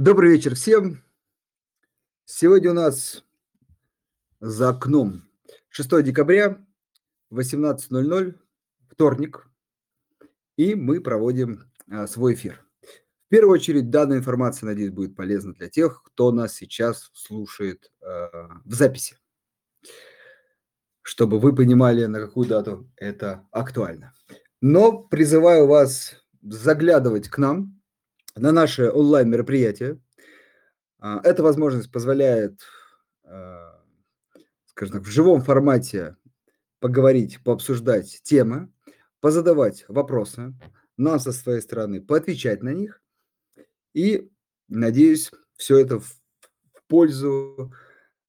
Добрый вечер всем. Сегодня у нас за окном 6 декабря, 18.00, вторник, и мы проводим а, свой эфир. В первую очередь, данная информация, надеюсь, будет полезна для тех, кто нас сейчас слушает а, в записи, чтобы вы понимали, на какую дату это актуально. Но призываю вас заглядывать к нам, на наше онлайн-мероприятие. А, эта возможность позволяет, а, скажем так, в живом формате поговорить, пообсуждать темы, позадавать вопросы, нам со своей стороны поотвечать на них. И, надеюсь, все это в пользу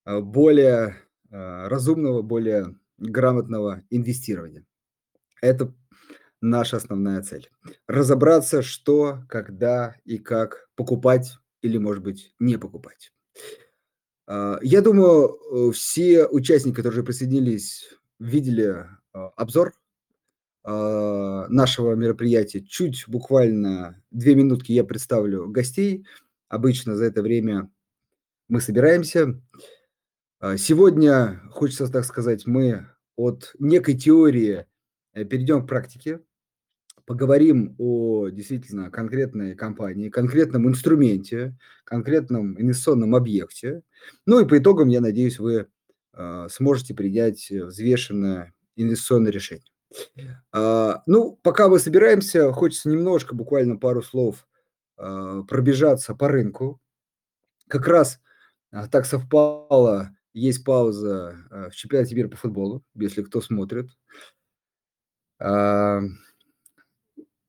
а, более разумного, более грамотного инвестирования. Это наша основная цель. Разобраться, что, когда и как покупать или, может быть, не покупать. А, я думаю, э, все участники, которые присоединились, видели а, обзор а, нашего мероприятия. Чуть буквально две минутки я представлю гостей. Обычно за это время мы собираемся. Сегодня, хочется так сказать, мы от некой теории э, перейдем к практике поговорим о действительно конкретной компании, конкретном инструменте, конкретном инвестиционном объекте. Ну и по итогам, я надеюсь, вы э, сможете принять взвешенное инвестиционное решение. Э, ну, пока мы собираемся, хочется немножко, буквально пару слов э, пробежаться по рынку. Как раз так совпало, есть пауза в чемпионате мира по футболу, если кто смотрит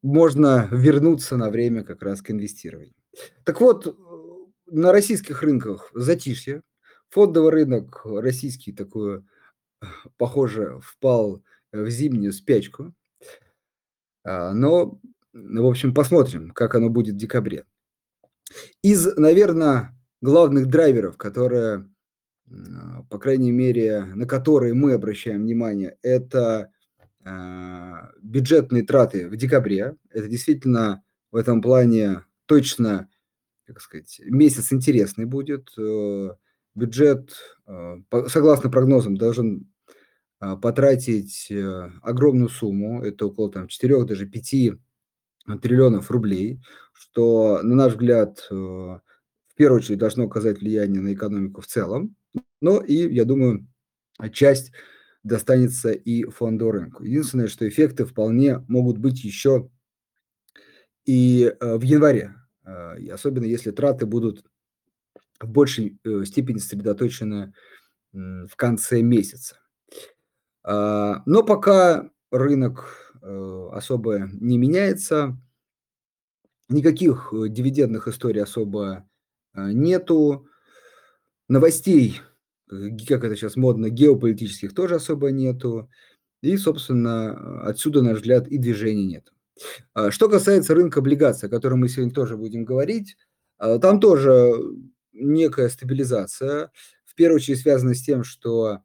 можно вернуться на время как раз к инвестированию. Так вот, э, на российских рынках затишье. Фондовый рынок российский такой, похоже, впал в зимнюю спячку. А, но, в общем, посмотрим, как оно будет в декабре. Из, наверное, главных драйверов, которые, по крайней мере, на которые мы обращаем внимание, это а, бюджетные траты в декабре. Это действительно в этом плане точно, как сказать, месяц интересный будет. Э, бюджет, э, согласно прогнозам, должен а, потратить э, огромную сумму, это около там, 4, даже 5 триллионов рублей, что, на наш взгляд, в первую очередь должно оказать влияние на экономику в целом. Но и, я думаю, часть достанется и фондовому рынку. Единственное, что эффекты вполне могут быть еще и э, в январе, э, особенно если траты будут в большей э, степени сосредоточены в конце месяца. А, но пока рынок особо не меняется, никаких дивидендных историй особо нету, новостей как это сейчас модно, геополитических тоже особо нету. И, собственно, отсюда, на наш взгляд, и движения нет. А, что касается рынка облигаций, о котором мы сегодня тоже будем говорить, а, там тоже некая стабилизация. В первую очередь связана с тем, что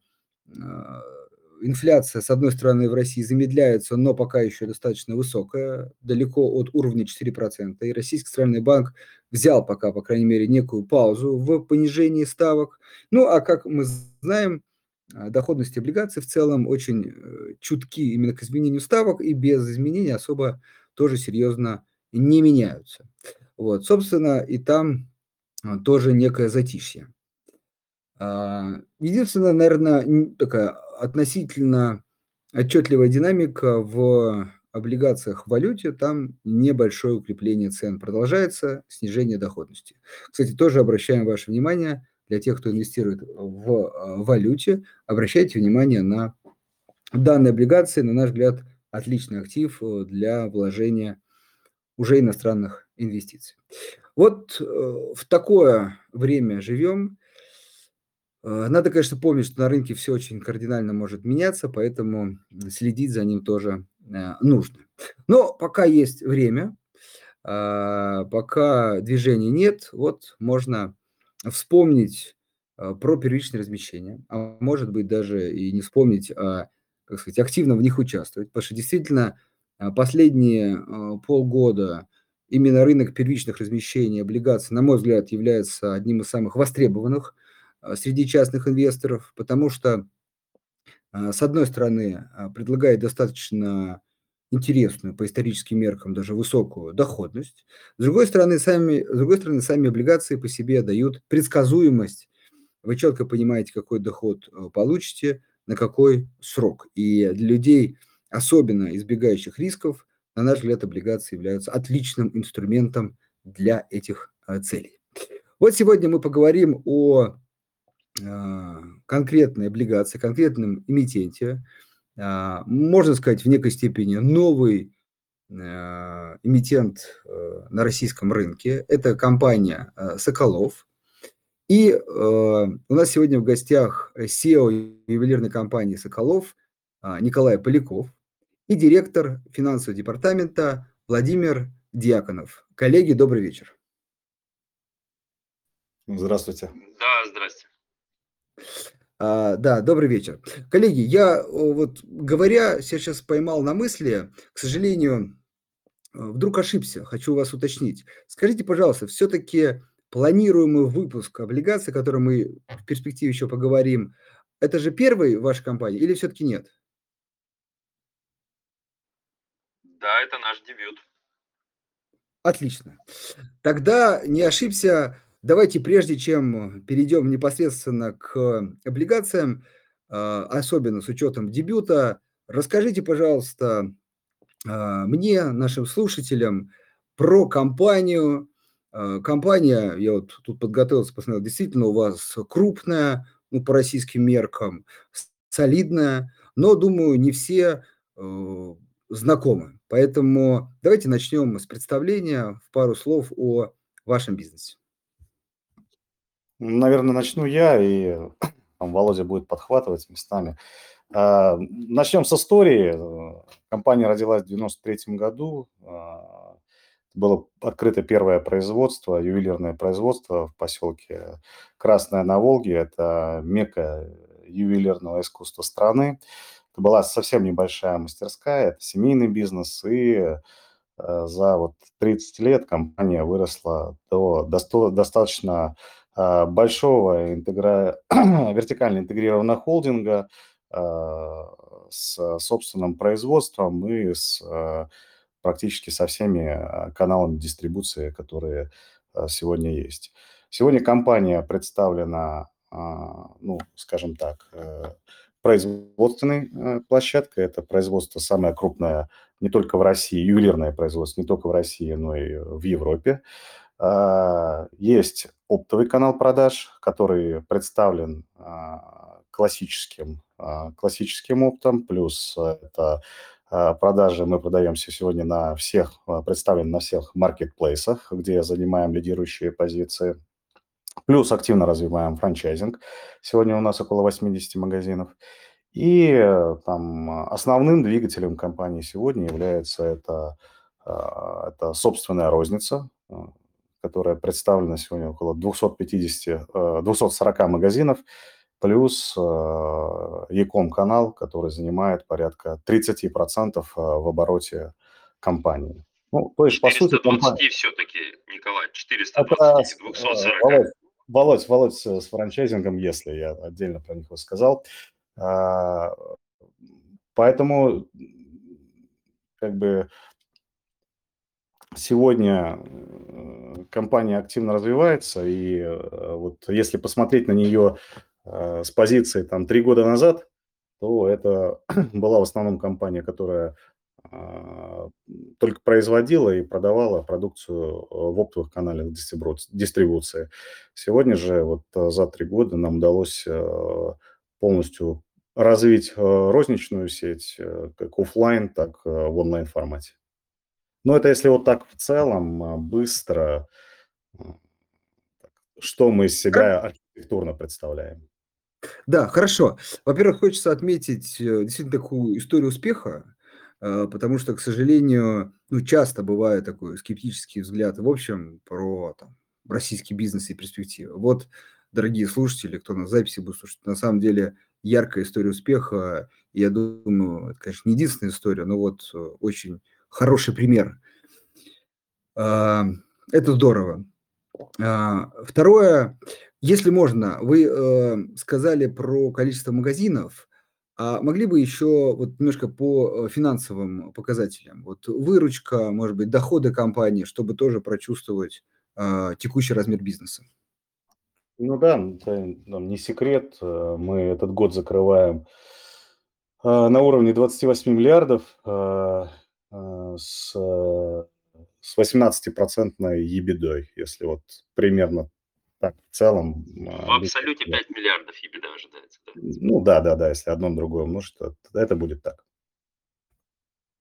а, инфляция, с одной стороны, в России замедляется, но пока еще достаточно высокая, далеко от уровня 4%. И Российский центральный банк взял пока, по крайней мере, некую паузу в понижении ставок. Ну, а как мы знаем, а, доходности облигаций в целом очень э, чутки именно к изменению ставок и без изменений особо тоже серьезно не меняются. Вот, собственно, и там а, тоже некое затишье. А, единственное, наверное, такая относительно отчетливая динамика в облигациях в валюте, там небольшое укрепление цен продолжается, снижение доходности. Кстати, тоже обращаем ваше внимание, для тех, кто инвестирует в а, валюте, обращайте внимание на данные облигации, на наш взгляд, отличный актив э, для вложения уже иностранных инвестиций. Вот э, в такое время живем. Э, надо, конечно, помнить, что на рынке все очень кардинально может меняться, поэтому следить за ним тоже э, нужно. Но пока есть время, а, пока движения нет, вот можно вспомнить э, про первичное размещение, а может быть даже и не вспомнить, а, как сказать, активно в них участвовать, потому что действительно последние полгода именно рынок первичных размещений облигаций, на мой взгляд, является одним из самых востребованных среди частных инвесторов, потому что, а, с одной стороны, а, предлагает достаточно интересную по историческим меркам, даже высокую доходность. С другой стороны, сами, с другой стороны, сами облигации по себе дают предсказуемость. Вы четко понимаете, какой доход получите, на какой срок. И для людей, особенно избегающих рисков, на наш взгляд, облигации являются отличным инструментом для этих целей. Вот сегодня мы поговорим о конкретной облигации, конкретном эмитенте, а, можно сказать, в некой степени новый а, эмитент э, на российском рынке. Это компания «Соколов». И у нас сегодня в гостях SEO ювелирной компании «Соколов» Николай Поляков и директор финансового департамента Владимир Дьяконов. Коллеги, добрый вечер. Здравствуйте. Да, здравствуйте. А, да, добрый вечер. Коллеги, я вот говоря сейчас поймал на мысли, к сожалению, вдруг ошибся, хочу вас уточнить. Скажите, пожалуйста, все-таки планируемый выпуск облигаций, о котором мы в перспективе еще поговорим, это же первый ваша компания или все-таки нет? Да, это наш дебют. Отлично. Тогда не ошибся Давайте, прежде чем перейдем непосредственно к облигациям, а, особенно с учетом дебюта, расскажите, пожалуйста, а, мне, нашим слушателям, про компанию. Компания, я вот тут подготовился, посмотрел, действительно у вас крупная, ну, по российским меркам, солидная, но, думаю, не все э, знакомы. Поэтому давайте начнем с представления в пару слов о вашем бизнесе. Наверное, начну я, и там Володя будет подхватывать местами. А, начнем с истории. Компания родилась в 93 году. А, было открыто первое производство, ювелирное производство в поселке Красная на Волге. Это мека ювелирного искусства страны. Это была совсем небольшая мастерская, это семейный бизнес, и э, за вот 30 лет компания выросла до, до достаточно большого интегра... вертикально интегрированного холдинга а, с собственным производством и с а, практически со всеми каналами дистрибуции, которые сегодня есть. Сегодня компания представлена, ну, скажем так, э, производственной э, площадкой. Это производство самое крупное не только в России, ювелирное производство не только в России, но и в Европе. А, есть оптовый канал продаж, который представлен а, классическим, а, классическим оптом, плюс это продажи мы продаемся сегодня на всех, представлены на всех маркетплейсах, где занимаем лидирующие позиции. Плюс активно развиваем франчайзинг. Сегодня у нас около 80 магазинов. И там основным двигателем компании сегодня является это, это собственная розница, которая представлена сегодня около 250, 240 э, магазинов, плюс Яком канал, который занимает порядка 30% э, в обороте компании. Ну, то есть, 420 по сути, компания... все-таки, Николай, 420, Это, 240. Э, Володь, Володь, Володь с франчайзингом, если я отдельно про них сказал. А, поэтому как бы Сегодня э, компания активно развивается, и э, вот если посмотреть на нее э, с позиции там три года назад, то это была в основном компания, которая а, только производила и продавала продукцию в оптовых каналах дистрибуции. Сегодня же вот за три года нам удалось полностью развить розничную сеть как офлайн, так в онлайн формате. Ну, это если вот так в целом, а, быстро, что мы из себя архитектурно представляем. Да, хорошо. Во-первых, хочется отметить э, действительно такую историю успеха, э, потому что, к сожалению, ну, часто бывает такой скептический взгляд в общем про там, российский бизнес и перспективы. Вот, дорогие слушатели, кто на записи будет слушать, на самом деле яркая история успеха. Я думаю, это, конечно, не единственная история, но вот э, очень хороший пример. А, это здорово. А, второе, если можно, вы, э, сказали про количество магазинов, а могли бы еще вот немножко по, э, финансовым показателям? Вот выручка, может быть, доходы компании, чтобы тоже прочувствовать, а, текущий размер бизнеса. Ну да, это нам не секрет. Э, мы этот год закрываем на уровне 28 миллиардов с, с 18-процентной ебедой, если вот примерно так в целом. В абсолюте 5 миллиардов ебеда ожидается. Да? Ну да, да, да, если одно другое умножить, то это будет так.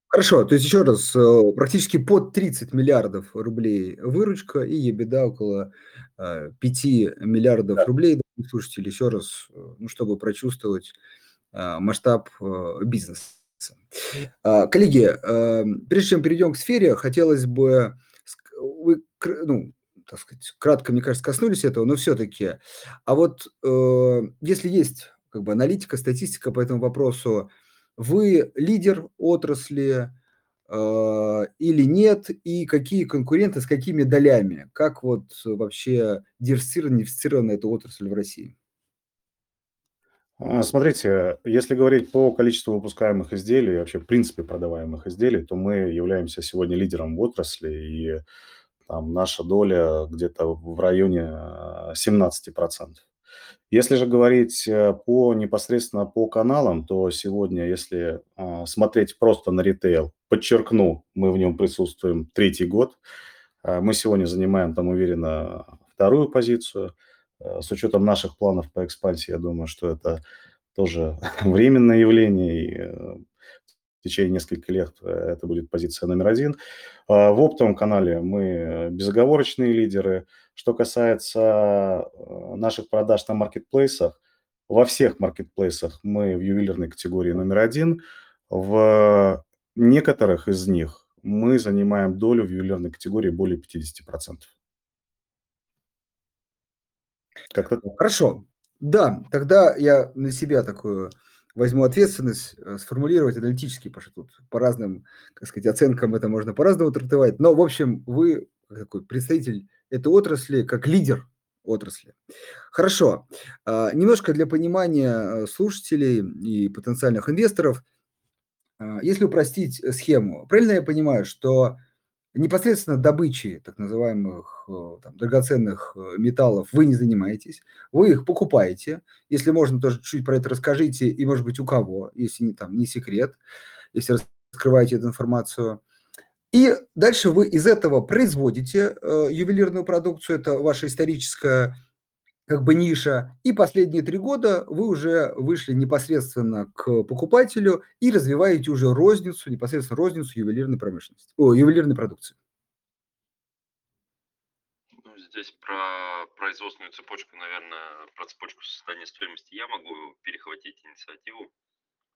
Хорошо, то есть еще раз, э, практически под 30 миллиардов рублей выручка и ебеда около 5 миллиардов Да. рублей. Слушатели, еще раз, э, ну, чтобы прочувствовать а, масштаб э, бизнеса. А, Коллеги, эм, прежде чем перейдем к сфере, хотелось бы, вы, ну, так сказать, кратко, мне кажется, коснулись этого, но все-таки, а вот э, если есть как бы аналитика, статистика по этому вопросу, вы лидер отрасли э, или нет, и какие конкуренты с какими долями? Как вот вообще диверсифицирована эта отрасль в России? А, Смотрите, если говорить по количеству выпускаемых изделий, вообще в принципе продаваемых изделий, то мы являемся сегодня лидером в отрасли, и там наша доля где-то в районе а, 17%. Если же говорить э, по непосредственно по каналам, то сегодня, если а, смотреть просто на ритейл, подчеркну, мы в нем присутствуем третий год, а, мы сегодня занимаем там уверенно вторую позицию. Э, С учетом наших планов по экспансии, я думаю, что это тоже временное явление, и э, в течение нескольких лет э, это будет позиция номер один. А, В оптовом канале мы безоговорочные лидеры. Что касается наших продаж на маркетплейсах, во всех маркетплейсах мы в ювелирной категории номер один. В некоторых из них мы занимаем долю в ювелирной категории более 50%. Как-то так. Хорошо. Да, тогда я на себя такую возьму ответственность э, сформулировать аналитически, потому что тут по разным, как сказать, оценкам это можно по-разному трактовать. Но, в общем, вы такой представитель этой отрасли, как лидер отрасли. Хорошо. А, Немножко для понимания э, слушателей и потенциальных инвесторов, а, если упростить э, схему, правильно я понимаю, что непосредственно добычей так называемых э, там, драгоценных э, металлов вы не занимаетесь, вы их покупаете, если можно, тоже чуть про это расскажите, и, может быть, у кого, если не, там, не секрет, если раскрываете эту информацию. И дальше вы из этого производите э, ювелирную продукцию, это ваша историческая как бы ниша, и последние три года вы уже вышли непосредственно к покупателю и развиваете уже розницу, непосредственно розницу ювелирной промышленности, о, ювелирной продукции. Ну, здесь про производственную цепочку, наверное, про цепочку создания стоимости я могу перехватить инициативу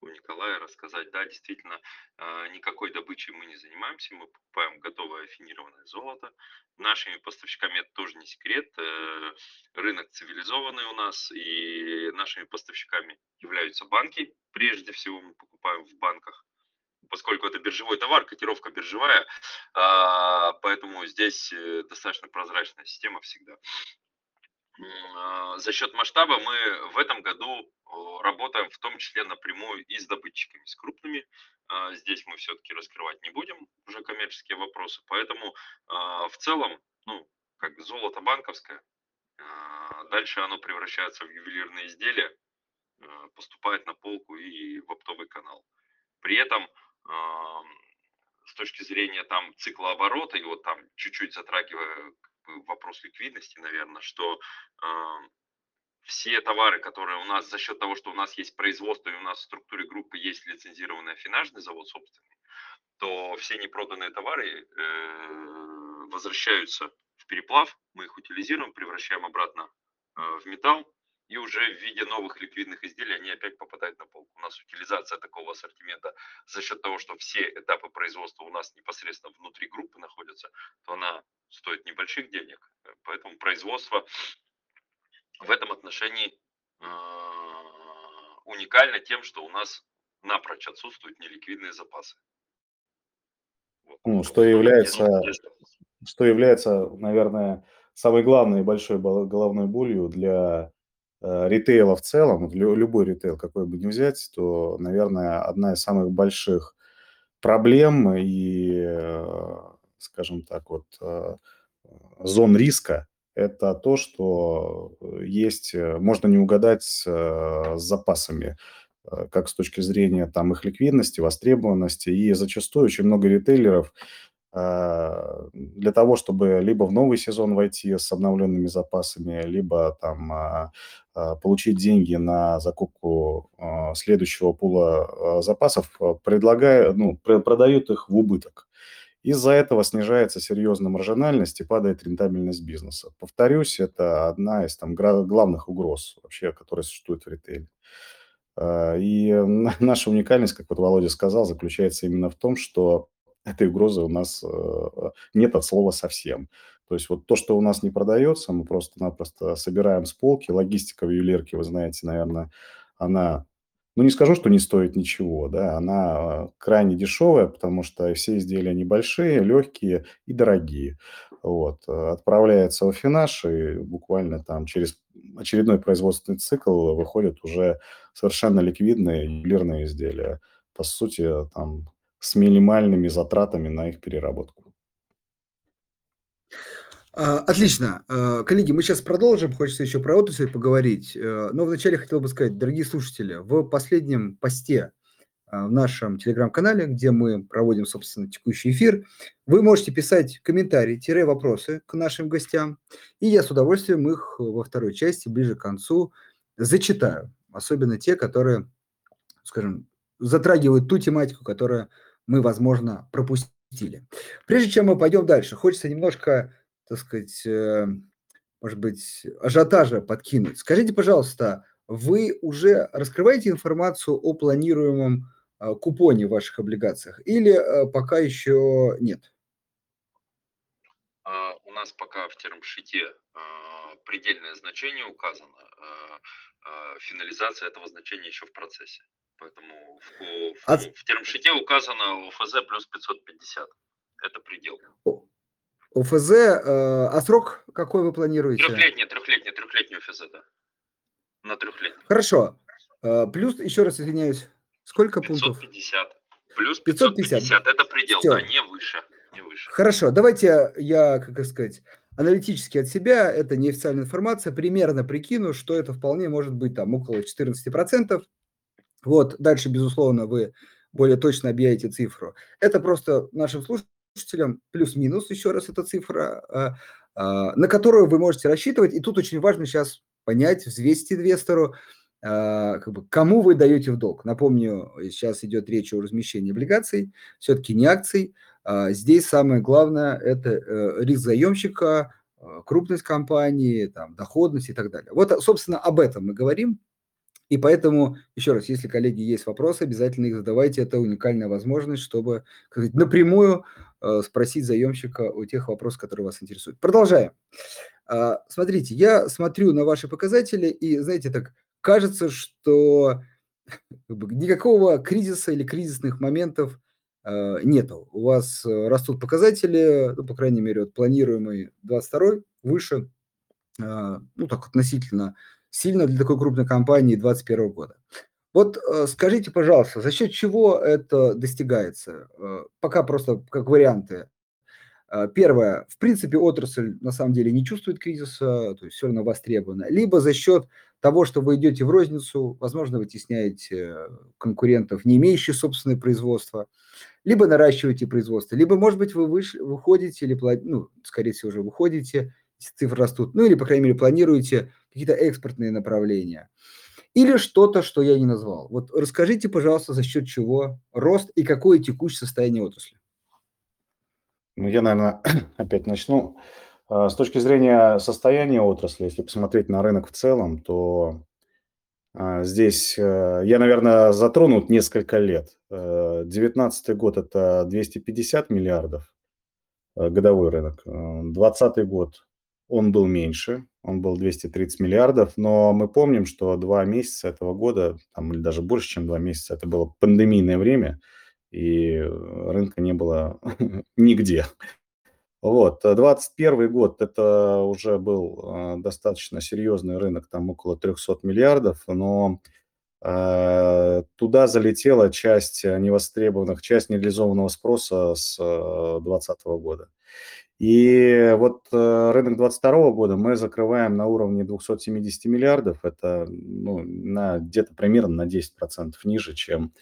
у Николая, рассказать. Да, действительно, а, никакой добычей мы не занимаемся, мы покупаем готовое афинированное золото. Нашими поставщиками это тоже не секрет. э, Рынок цивилизованный у нас, и нашими поставщиками являются банки. Прежде всего мы покупаем в банках поскольку это биржевой товар, котировка биржевая, а, поэтому здесь э, достаточно прозрачная система всегда. А, За счет масштаба мы в этом году работаем в том числе напрямую и с добытчиками, с крупными. А, Здесь мы все-таки раскрывать не будем уже коммерческие вопросы, поэтому а, в целом, ну, как золото банковское, дальше оно превращается в ювелирные изделия, поступает на полку и в оптовый канал. При этом с точки зрения там цикла оборота, и вот там чуть-чуть затрагивая вопрос ликвидности, наверное, что все товары, которые у нас за счет того, что у нас есть производство и у нас в структуре группы есть лицензированный афинажный завод собственный, то все непроданные товары э, возвращаются в переплав, мы их утилизируем, превращаем обратно э, в металл, и уже в виде новых ликвидных изделий они опять попадают на полку. У нас утилизация такого ассортимента за счет того, что все этапы производства у нас непосредственно внутри группы находятся, то она стоит небольших денег. Поэтому производство в этом отношении э, уникально тем, что у нас напрочь отсутствуют неликвидные запасы. Вот. Ну, что является- что является, наверное, самой главной и большой головной болью для ритейла в целом, любой ритейл, какой бы ни взять, то, наверное, одна из самых больших проблем и, э, скажем так, вот зон риска – это то, что есть, можно не угадать с, запасами Э, как с точки зрения там их ликвидности, востребованности. И зачастую очень много ритейлеров э, для того, чтобы либо в новый сезон войти с обновленными запасами, либо там а, а, получить деньги на закупку а, следующего пула запасов, предлагая, ну, продают их в убыток. Из-за этого снижается серьезно маржинальность и падает рентабельность бизнеса. Повторюсь, это одна из там главных угроз вообще, которая существует в ритейле. А, и наша уникальность, как вот Володя сказал, заключается именно в том, что этой угрозы у нас э, нет от слова совсем. То есть вот то, что у нас не продается, мы просто-напросто собираем с полки. Логистика в ювелирке, вы знаете, наверное, она, ну не скажу, что не стоит ничего, да, она крайне дешевая, потому что все изделия небольшие, легкие и дорогие. Вот. Отправляется в афинаж, и буквально там через очередной производственный цикл выходят уже совершенно ликвидные ювелирные изделия, по сути, там, с минимальными затратами на их переработку. А, отлично. А, коллеги, мы сейчас продолжим. Хочется еще про отрасль поговорить. Э, но вначале хотел бы сказать, дорогие слушатели, в последнем посте а, в нашем телеграм-канале, где мы проводим, собственно, текущий эфир. Вы можете писать комментарии-вопросы к нашим гостям, и я с удовольствием их во второй части, ближе к концу, зачитаю. Особенно те, которые, скажем, затрагивают ту тематику, которую мы, возможно, пропустили. Прежде чем мы пойдем дальше, хочется немножко, так сказать, э, может быть, ажиотажа подкинуть. Скажите, пожалуйста, вы уже раскрываете информацию о планируемом а, купоне в ваших облигациях или а, пока еще нет? А, у нас пока в термшите предельное значение указано. Финализация этого значения еще в процессе. Поэтому в, в, От... в термшите указано ОФЗ плюс 550. Это предел. ОФЗ, а срок какой вы планируете? Трехлетний, трехлетний, трехлетний ОФЗ, да. На трехлетний. Хорошо. Плюс, еще раз извиняюсь. Сколько 550. пунктов? Плюс 550. 550. Это предел, Все. да, не выше, не выше. Хорошо, давайте я, как сказать, аналитически от себя, это неофициальная информация, примерно прикину, что это вполне может быть там около 14%. Вот, дальше, безусловно, вы более точно объявите цифру. Это просто нашим слушателям плюс-минус, еще раз, эта цифра, а, а, на которую вы можете рассчитывать. И тут очень важно сейчас понять, взвесить инвестору, а, как бы, кому вы даете в долг. Напомню, сейчас идет речь о размещении облигаций, все-таки не акций. Здесь самое главное – это э, риск заемщика, крупность компании, там, доходность и так далее. Вот, собственно, об этом мы говорим. И поэтому, еще раз, если, коллеги, есть вопросы, обязательно их задавайте. Это уникальная возможность, чтобы сказать, напрямую э, спросить заемщика о тех вопросах, которые вас интересуют. Продолжаем. Смотрите, я смотрю на ваши показатели и, знаете, так кажется, что никакого кризиса или кризисных моментов э, нету. У вас э, растут показатели, ну, по крайней мере, вот планируемый 22 выше, ну, так относительно сильно для такой крупной компании 2021 года. Вот э, скажите, пожалуйста, за счет чего это достигается? Э, пока просто как варианты. Э, первое, в принципе, отрасль на самом деле не чувствует кризиса, то есть все равно востребована. Либо за счет того, что вы идете в розницу, возможно, вытесняете конкурентов, не имеющих собственное производство, либо наращиваете производство, либо, может быть, вы выш... выходите или, ну, скорее всего, уже выходите, цифры растут, ну или, по крайней мере, планируете какие-то экспортные направления. Или что-то, что я не назвал. Вот расскажите, пожалуйста, за счет чего рост и какое текущее состояние отрасли. Ну, я, наверное, опять начну. А, с точки зрения состояния отрасли, если посмотреть на рынок в целом, то а, здесь э, я, наверное, затронут несколько лет. 2019 э, год – это 250 миллиардов э, годовой рынок. 2020 год он был меньше, он был 230 миллиардов, но мы помним, что два месяца этого года, там, или даже больше, чем два месяца, это было пандемийное время, и рынка не было нигде. Вот, 21 год это уже был достаточно серьезный рынок, там около 300 миллиардов, но туда залетела часть невостребованных, часть нереализованного спроса с 2020 года. И вот э, рынок 2022 года мы закрываем на уровне 270 миллиардов. Это ну, на, где-то примерно на 10% ниже, чем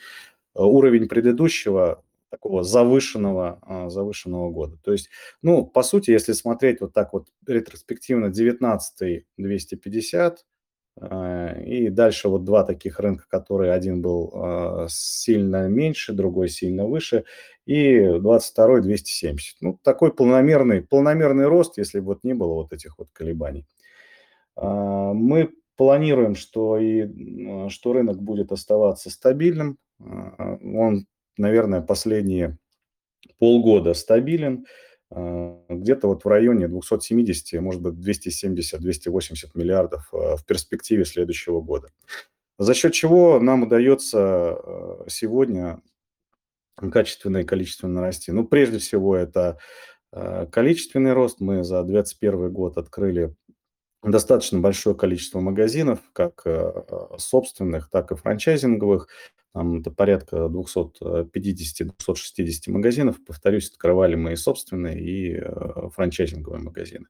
э, уровень предыдущего такого завышенного, а, завышенного года. То есть, ну, по сути, если смотреть вот так вот ретроспективно, 19 250, а, и дальше вот два таких рынка, которые один был а, сильно меньше, другой сильно выше, и 22 270. Ну, такой полномерный, полномерный рост, если бы вот не было вот этих вот колебаний. А, мы планируем, что, и, что рынок будет оставаться стабильным. Он, наверное, последние полгода стабилен. А, где-то вот в районе 270, может быть, 270-280 миллиардов а, в перспективе следующего года. За счет чего нам удается а, сегодня качественно и количественно расти? Ну, прежде всего, это количественный рост. Мы за 2021 год открыли достаточно большое количество магазинов, как собственных, так и франчайзинговых. Там это порядка 250-260 магазинов. Повторюсь, открывали мы и собственные, и э, франчайзинговые магазины.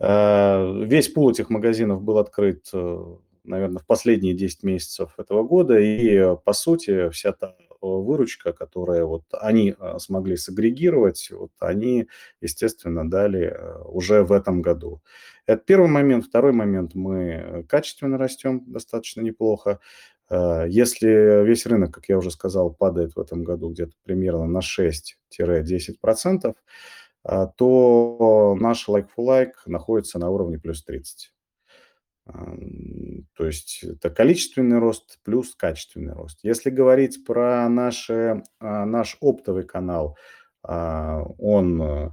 Э, весь пул этих магазинов был открыт, э, наверное, в последние 10 месяцев этого года. И, по сути, вся та выручка, которая вот они смогли сагрегировать, вот они, естественно, дали уже в этом году. Это первый момент. Второй момент, мы качественно растем достаточно неплохо. Э, если весь рынок, как я уже сказал, падает в этом году где-то примерно на 6-10%, э, то наш like-for-like находится на уровне плюс 30. То есть это количественный рост плюс качественный рост. Если говорить про наши, а, наш оптовый канал, он э,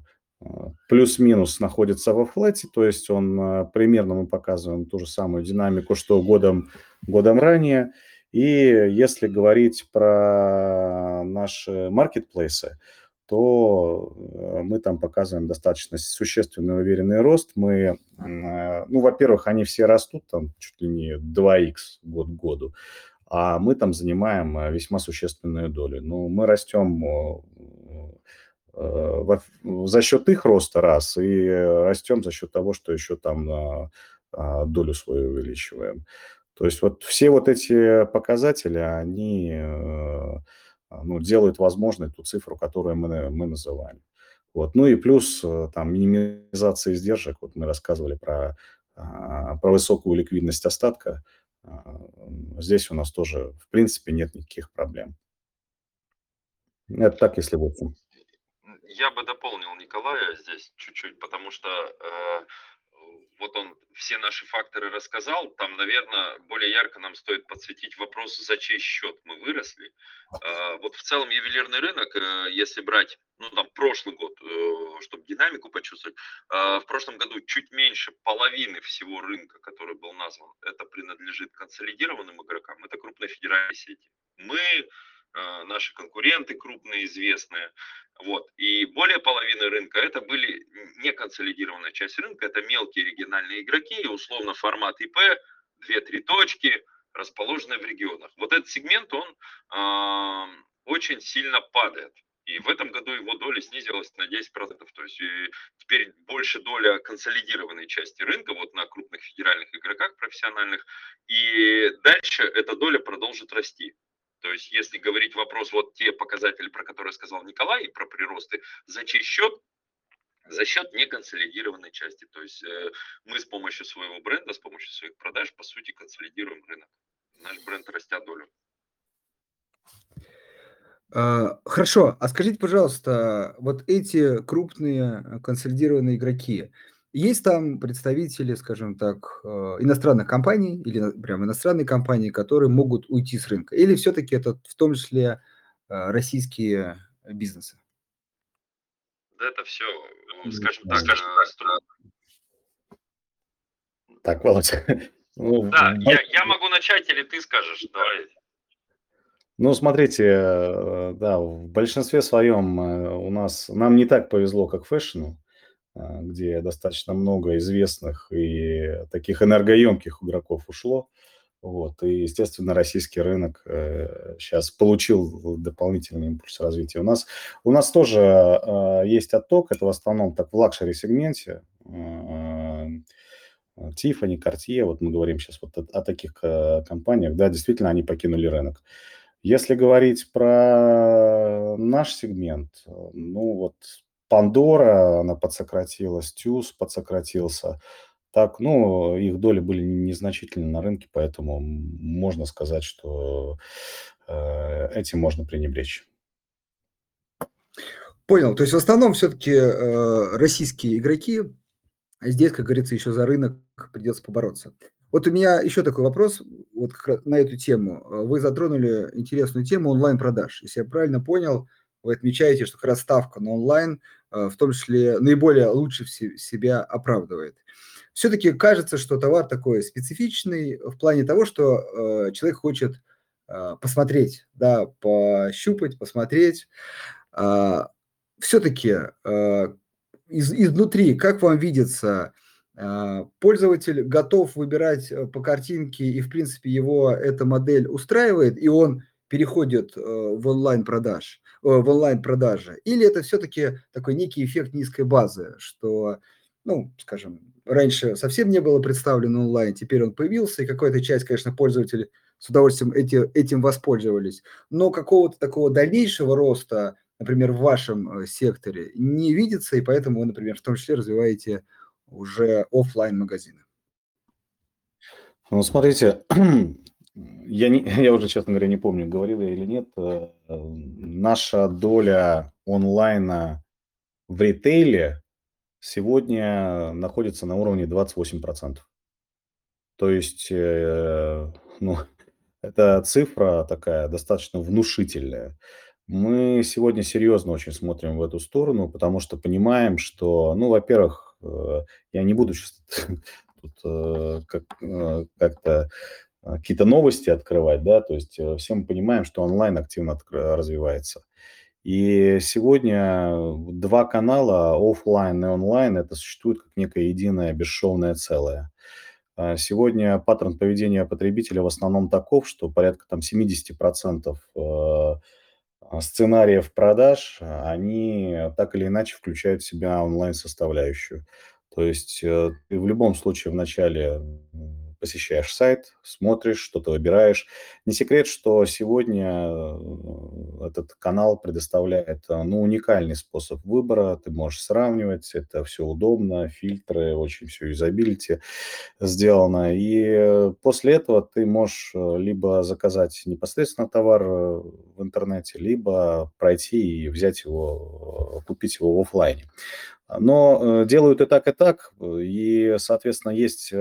плюс-минус находится во флете, то есть он примерно мы показываем ту же самую динамику, что годом, годом ранее. И если говорить про наши маркетплейсы, то э, мы там показываем достаточно существенный уверенный рост. Мы, э, ну, во-первых, они все растут там чуть ли не 2х год к году, а мы там занимаем э, весьма существенную долю. Ну, мы растем за счет их роста раз и растем за счет того, что еще там долю свою увеличиваем. То есть вот все вот эти показатели, они э, ну, делают возможной ту цифру, которую мы, мы называем. Вот. Ну и плюс э, там минимизация издержек. Вот мы рассказывали про, а, про высокую ликвидность остатка. А, здесь у нас тоже, в принципе, нет никаких проблем. Это так, если в общем. Я бы дополнил Николая здесь чуть-чуть, потому что э, вот он все наши факторы рассказал, там, наверное, более ярко нам стоит подсветить вопрос, за чей счет мы выросли. А, вот в целом ювелирный рынок, э, если брать, ну, там, прошлый год, э, чтобы динамику почувствовать, а, в прошлом году чуть меньше половины всего рынка, который был назван, это принадлежит консолидированным игрокам, это крупные федеральные сети. Мы э, наши конкуренты крупные, известные. Вот. И более половины рынка это были не консолидированная часть рынка, это мелкие региональные игроки, условно формат ИП, 2-3 точки, расположенные в регионах. Вот этот сегмент, он э, очень сильно падает. И в этом году его доля снизилась на 10%. То есть теперь больше доля консолидированной части рынка вот на крупных федеральных игроках профессиональных. И дальше эта доля продолжит расти. То есть, если говорить вопрос, вот те показатели, про которые сказал Николай, про приросты, за чей счет? За счет неконсолидированной части. То есть э, мы с помощью своего бренда, с помощью своих продаж, по сути, консолидируем рынок. Наш бренд растя долю. А, хорошо, а скажите, пожалуйста, вот эти крупные э, консолидированные игроки, есть там представители, скажем так, э, иностранных компаний или прям иностранные компании, которые могут уйти с рынка? Или все-таки это в том числе э, российские бизнесы? Да это все, ну, скажем так, скажем так, Так, Володя. Ну, да, я, я могу начать, или ты скажешь, давай. Ну, смотрите, э, да, в большинстве своем у нас, нам не так повезло, как фэшну. А, где достаточно много известных и таких энергоемких игроков ушло. Вот. И, естественно, российский рынок э, сейчас получил дополнительный импульс развития. У нас, у нас тоже э, есть отток, это в основном так в luxury-сегменте. Э, Tiffany, Cartier, вот мы говорим сейчас вот о, о таких э, компаниях, да, действительно, они покинули рынок. Если говорить про наш сегмент, ну вот Пандора, она подсократилась, Тюз подсократился. Так, ну, их доли были незначительны на рынке, поэтому можно сказать, что э, этим можно пренебречь. Понял. То есть в основном все-таки э, российские игроки, здесь, как говорится, еще за рынок придется побороться. Вот у меня еще такой вопрос вот на эту тему. Вы затронули интересную тему онлайн-продаж. Если я правильно понял, вы отмечаете, что как раз ставка на онлайн э, в том числе наиболее лучше себя оправдывает. Все-таки кажется, что товар такой специфичный в плане того, что э, человек хочет э, посмотреть, да, пощупать, посмотреть. А, Все-таки из, изнутри, как вам видится, пользователь готов выбирать по картинке, и, в принципе, его эта модель устраивает, и он переходит в онлайн-продаж, в онлайн-продажи, или это все-таки такой некий эффект низкой базы, что, ну, скажем, раньше совсем не было представлено онлайн, теперь он появился, и какая-то часть, конечно, пользователей с удовольствием эти, этим воспользовались, но какого-то такого дальнейшего роста, например, в вашем э, секторе не видится, и поэтому вы, например, в том числе развиваете уже офлайн магазины. Ну, смотрите, Я, не, я уже, честно говоря, не помню, говорил я или нет. Э, наша доля онлайна в ритейле сегодня находится на уровне 28%. То есть, э, ну, это цифра такая достаточно внушительная. Мы сегодня серьезно очень смотрим в эту сторону, потому что понимаем, что, ну, во-первых, э, я не буду сейчас тут как, как-то какие-то новости открывать, да, то есть э, все мы понимаем, что онлайн активно развивается. И сегодня два канала, офлайн и онлайн, это существует как некое единое бесшовное целое. А сегодня паттерн поведения потребителя в основном таков, что порядка там 70% э, сценариев продаж, они так или иначе включают в себя онлайн-составляющую. То есть э, ты в любом случае в начале посещаешь сайт, смотришь, что-то выбираешь. Не секрет, что сегодня э, этот канал предоставляет э, ну, уникальный способ выбора. Ты можешь сравнивать, это все удобно, фильтры, очень все юзабилити сделано. И э, после этого ты можешь либо заказать непосредственно товар в интернете, либо пройти и взять его, купить его в офлайне. Но делают и так, и так, и, соответственно, есть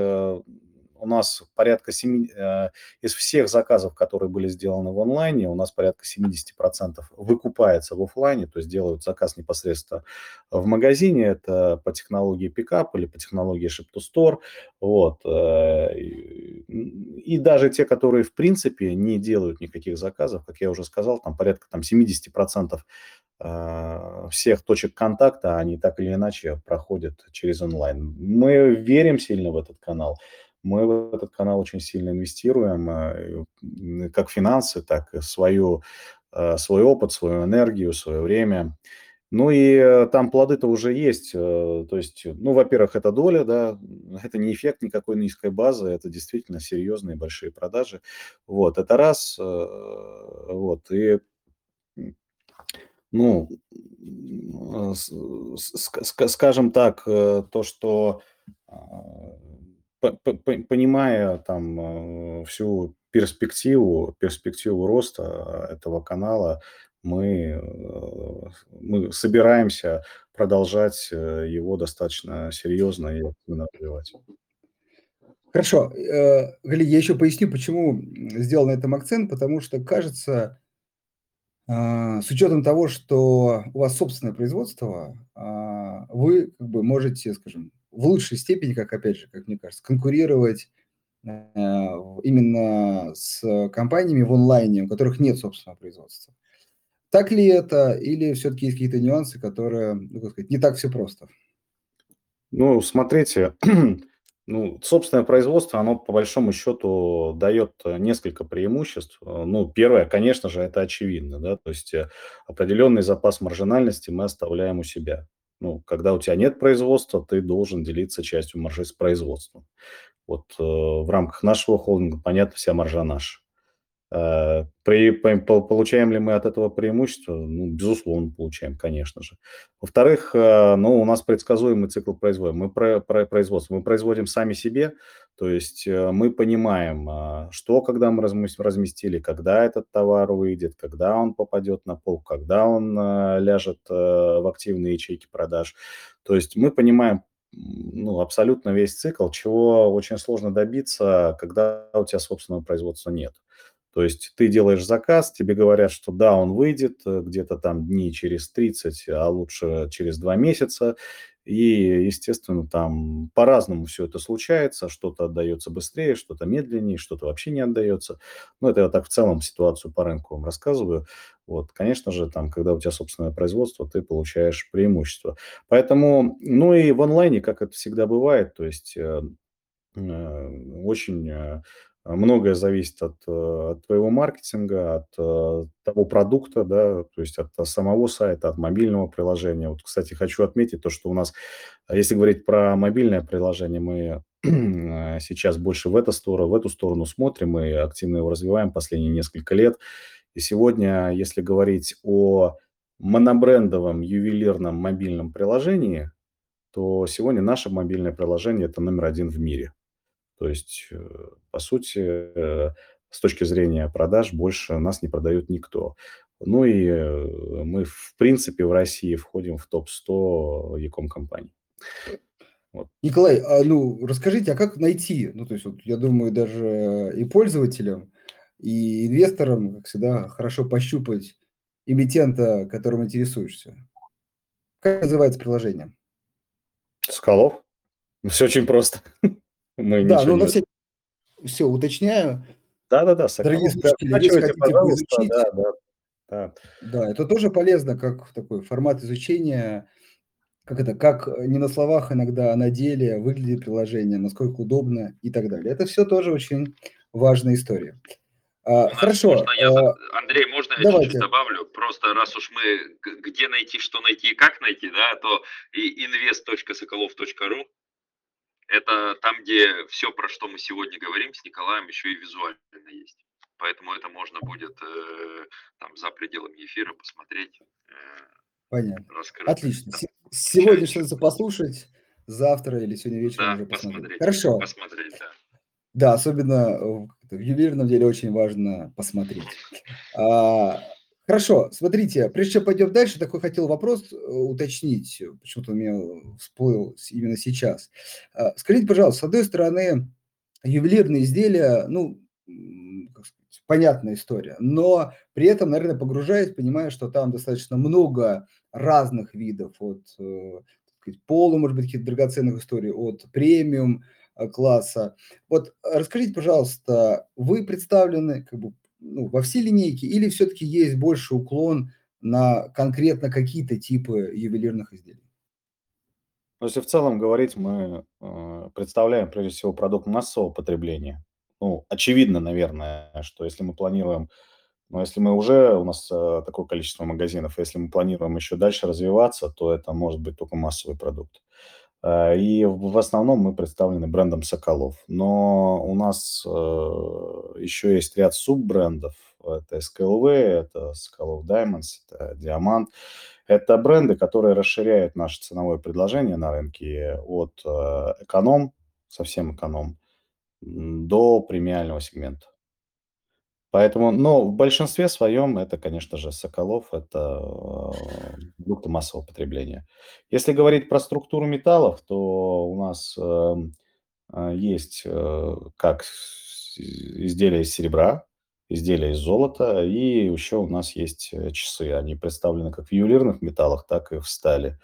у нас порядка 7, э, из всех заказов, которые были сделаны в онлайне, у нас порядка 70% выкупается в офлайне, то есть делают заказ непосредственно в магазине, это по технологии пикап или по технологии ship-to-store, вот. Э, и даже те, которые в принципе не делают никаких заказов, как я уже сказал, там порядка там 70% э, всех точек контакта, они так или иначе проходят через онлайн. Мы верим сильно в этот канал. Мы в этот канал очень сильно инвестируем, э, как финансы, так и свою, э, свой опыт, свою энергию, свое время. Ну и э, там плоды-то уже есть. То есть, ну, во-первых, это доля, да, это не эффект никакой низкой базы, это действительно серьезные большие продажи. Вот, это раз. Вот, и ну, скажем так, то, что понимая там э, всю перспективу, перспективу роста этого канала, мы, э, мы собираемся продолжать э, его достаточно серьезно и активно развивать. Хорошо. Гали, я еще поясню, почему сделал на этом акцент, потому что, кажется, с учетом того, что у вас собственное производство, вы как бы можете, скажем, в лучшей степени, как опять же, как мне кажется, конкурировать э, именно с компаниями в онлайне, у которых нет собственного производства. Так ли это, или все-таки есть какие-то нюансы, которые, ну, как сказать, не так все просто? Ну, смотрите, ну, собственное производство, оно по большому счету дает несколько преимуществ. Ну, первое, конечно же, это очевидно, да, то есть э, определенный запас маржинальности мы оставляем у себя. Ну, когда у тебя нет производства, ты должен делиться частью маржи с производством. Вот э, в рамках нашего холдинга, понятно, вся маржа наша. Э, при, получаем ли мы от этого преимущество? Ну, безусловно, получаем, конечно же. Во-вторых, э, ну, у нас предсказуемый цикл производства. Мы про, про производство, мы производим сами себе, то есть э, мы понимаем, что, когда мы разместили, когда этот товар выйдет, когда он попадет на пол, когда он ляжет в активные ячейки продаж. То есть мы понимаем ну, абсолютно весь цикл, чего очень сложно добиться, когда у тебя собственного производства нет. То есть ты делаешь заказ, тебе говорят, что да, он выйдет э, где-то там дней через 30, а лучше через 2 месяца. И, естественно, там по-разному все это случается. Что-то отдается быстрее, что-то медленнее, что-то вообще не отдается. Ну, это я так в целом ситуацию по рынку вам рассказываю. Вот, конечно же, там, когда у тебя собственное производство, ты получаешь преимущество. Поэтому, ну и в онлайне, как это всегда бывает, то есть э, э, очень а, многое зависит от, э, от твоего маркетинга, от э, того продукта, да, то есть от самого сайта, от мобильного приложения. Вот, кстати, хочу отметить то, что у нас, если говорить про мобильное приложение, мы э, сейчас больше в эту сторону, в эту сторону смотрим, мы активно его развиваем последние несколько лет. И сегодня, если говорить о монобрендовом ювелирном мобильном приложении, то сегодня наше мобильное приложение – это номер один в мире. То есть, э, по сути, э, с точки зрения продаж больше нас не продает никто. Ну и э, мы, в принципе, в России входим в топ-100 e-com компаний. Вот. Николай, а, ну, расскажите, а как найти? Ну, то есть, вот, я думаю, даже и пользователям, и инвесторам, как всегда, хорошо пощупать эмитента, которым интересуешься. Как называется приложение? Скалов. Все очень просто. Мы да, ну на все, все уточняю. Да-да-да, Дорогие слушатели, если хотите изучить, да, да, да. да, это тоже полезно, как такой формат изучения, как это, как не на словах иногда, а на деле выглядит приложение, насколько удобно и так далее. Это все тоже очень важная история. А, хорошо. Можно я, а, Андрей, можно я чуть-чуть добавлю? Просто раз уж мы где найти, что найти и как найти, да, то и invest.sokolov.ru это там, где все, про что мы сегодня говорим с Николаем, еще и визуально есть. Поэтому это можно будет э, там за пределами эфира посмотреть. Э, Понятно. Раскрыть. Отлично. Да. Сегодня что-то послушать, завтра или сегодня вечером да, уже посмотреть. посмотреть. Хорошо. Посмотреть, да. Да, особенно в ювелирном деле очень важно посмотреть. А, Хорошо, смотрите, прежде чем пойдем дальше, такой хотел вопрос э, уточнить, почему-то у меня всплыл именно сейчас. А, скажите, пожалуйста, с одной стороны, ювелирные изделия, ну, как сказать, понятная история, но при этом, наверное, погружаясь, понимая, что там достаточно много разных видов, от э, сказать, полу, может быть, каких-то драгоценных историй, от премиум э, класса. Вот расскажите, пожалуйста, вы представлены как бы ну, во все линейки, или все-таки есть больше уклон на конкретно какие-то типы ювелирных изделий? Ну, если в целом говорить, мы э, представляем прежде всего продукт массового потребления. Ну, очевидно, наверное, что если мы планируем, но если мы уже, у нас э, такое количество магазинов, если мы планируем еще дальше развиваться, то это может быть только массовый продукт. И в основном мы представлены брендом Соколов. Но у нас э, еще есть ряд суббрендов. Это SKLV, это Соколов Diamonds, это Diamant. Это бренды, которые расширяют наше ценовое предложение на рынке от э, эконом, совсем эконом, до премиального сегмента. Поэтому, но в большинстве своем это, конечно же, Соколов, это э, продукты массового потребления. Если говорить про структуру металлов, то у нас э, э, есть э, как изделия из серебра, изделия из золота, и еще у нас есть часы. Они представлены как в ювелирных металлах, так и в стали.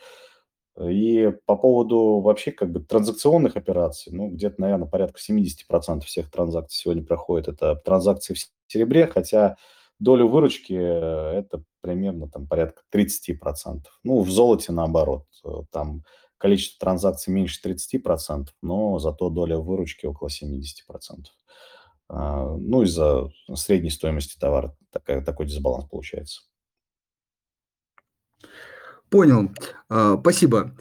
И по поводу вообще как бы транзакционных операций, ну, где-то, наверное, порядка 70% всех транзакций сегодня проходит. Это транзакции в серебре, хотя долю выручки э, это примерно там порядка 30%. Ну, в золоте наоборот, э, там количество транзакций меньше 30%, но зато доля выручки около 70%. А, ну, из-за средней стоимости товара такой дисбаланс получается. Понял. А, спасибо.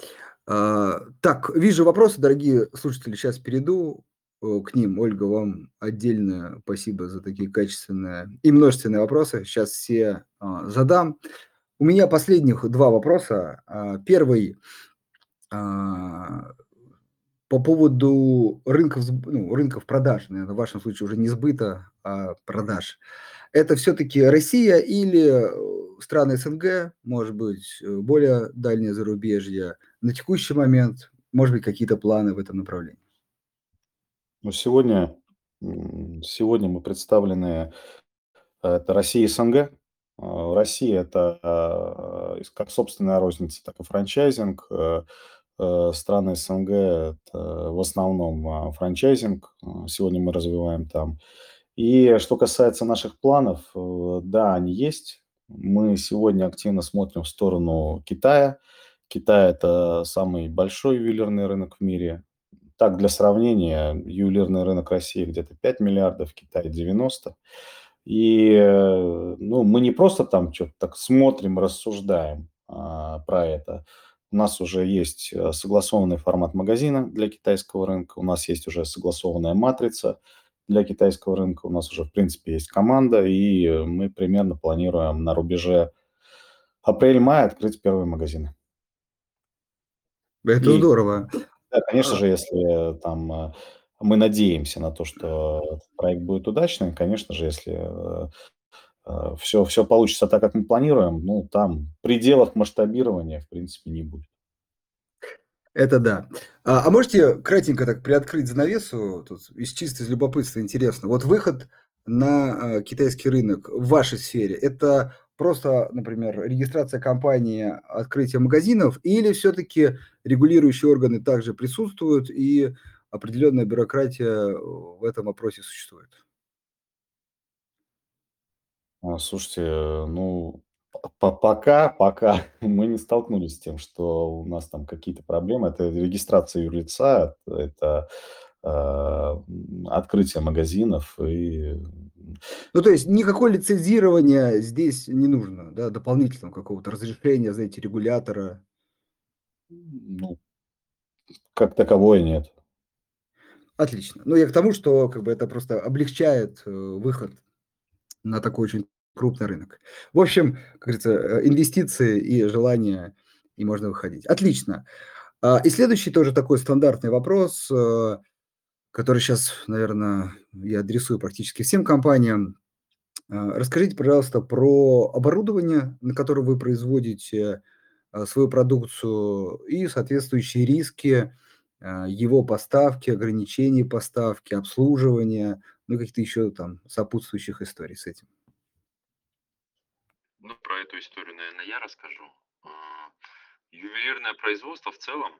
А, так, вижу вопросы, дорогие слушатели, сейчас перейду э, к ним. Ольга, вам отдельное спасибо за такие качественные и множественные вопросы. Сейчас все а, задам. У меня последних два вопроса. Первый по поводу рынков, ну, рынков продаж, наверное, в вашем случае уже не сбыта, а продаж. Это все-таки Россия или э, страны СНГ, может быть, э, более дальнее зарубежье – на текущий момент, может быть, какие-то планы в этом направлении? Ну, сегодня, сегодня мы представлены, э, это Россия и СНГ. А, Россия– это как собственная розница, так и франчайзинг. Э, э, страны СНГ– это в основном а, франчайзинг. Сегодня мы развиваем там. И что касается наших планов, да, они есть. Мы сегодня активно смотрим в сторону Китая. Китай– это самый большой ювелирный рынок в мире. Так, для сравнения, ювелирный рынок России где-то 5 миллиардов, Китай 90. И э, ну, мы не просто там что-то так смотрим, рассуждаем а, про это. У нас уже есть э, согласованный формат магазина для китайского рынка, у нас есть уже согласованная матрица для китайского рынка, у нас уже, в принципе, есть команда, и мы примерно планируем на рубеже апрель-мая открыть первые магазины. Это И, здорово. да, конечно же, если там э, мы надеемся на то, что проект будет удачным, конечно же, если все, э, все получится так, как мы планируем, ну, там пределов масштабирования, в принципе, не будет. Это да. А, а можете кратенько так приоткрыть занавесу, тут из чисто из любопытства интересно. Вот выход на а, китайский рынок в вашей сфере, это просто, например, регистрация компании, открытие магазинов, или все-таки регулирующие органы также присутствуют и определенная бюрократия в этом вопросе существует? А, слушайте, ну, пока, пока мы не столкнулись с тем, что у нас там какие-то проблемы. Это регистрация юрлица, это а, открытие магазинов и ну, то есть никакое лицензирование здесь не нужно, да, дополнительного какого-то разрешения, знаете, регулятора. Ну, как таковое нет. Отлично. Ну, я к тому, что как бы это просто облегчает э, выход на такой очень крупный рынок. В общем, как говорится, э, инвестиции и желание, и можно выходить. Отлично. А, и следующий тоже такой стандартный вопрос. Э, который сейчас, наверное, я адресую практически всем компаниям. А, расскажите, пожалуйста, про оборудование, на котором вы производите а, свою продукцию и соответствующие риски его поставки, ограничений поставки, обслуживания, ну и каких-то еще там сопутствующих историй с этим. Ну, про эту историю, наверное, я расскажу. Ювелирное производство в целом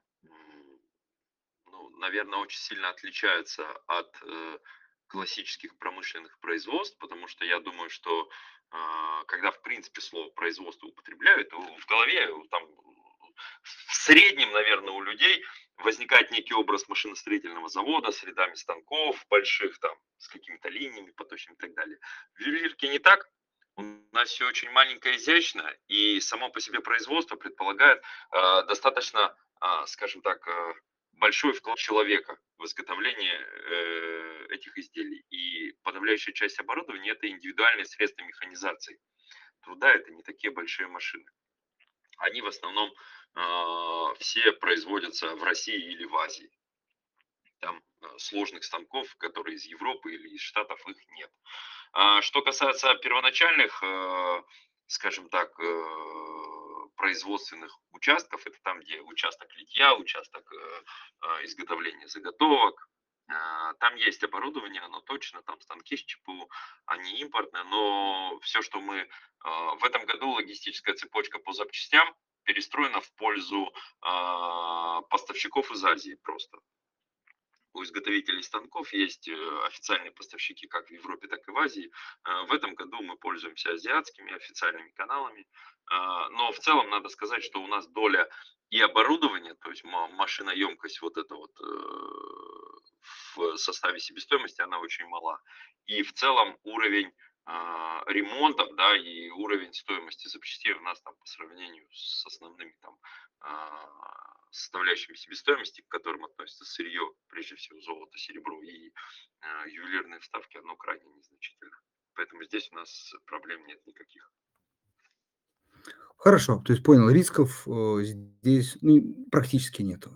ну, наверное, очень сильно отличаются от э, классических промышленных производств, потому что я думаю, что э, когда в принципе слово производство употребляют, в голове там в среднем, наверное, у людей возникает некий образ машиностроительного завода с рядами станков больших, там, с какими-то линиями поточными и так далее. В ювелирке не так. У нас все очень маленькое, изящно, и само по себе производство предполагает э, достаточно, э, скажем так, э, большой вклад человека в изготовление э, этих изделий. И подавляющая часть оборудования это индивидуальные средства механизации труда, это не такие большие машины. Они в основном э, все производятся в России или в Азии. Там сложных станков, которые из Европы или из Штатов, их нет. А что касается первоначальных, э, скажем так, э, производственных участков. Это там, где участок литья, участок э, э, изготовления заготовок. Э, там есть оборудование, оно точно, там станки с ЧПУ, они импортные, но все, что мы... В этом году логистическая цепочка по запчастям перестроена в пользу поставщиков из Азии просто у изготовителей станков есть э, официальные поставщики как в Европе, так и в Азии. Э, в этом году мы пользуемся азиатскими официальными каналами. Э, но в целом надо сказать, что у нас доля и оборудование, то есть машиноемкость вот эта вот в составе себестоимости, она очень мала. И в целом уровень ремонтов, да, и уровень стоимости запчастей у нас там по сравнению с основными там составляющими себестоимости, к которым относится сырье, прежде всего золото, серебро и а, ювелирные вставки, оно крайне незначительно. Поэтому здесь у нас проблем нет никаких. Хорошо, то есть понял, рисков э, здесь ну, практически нету.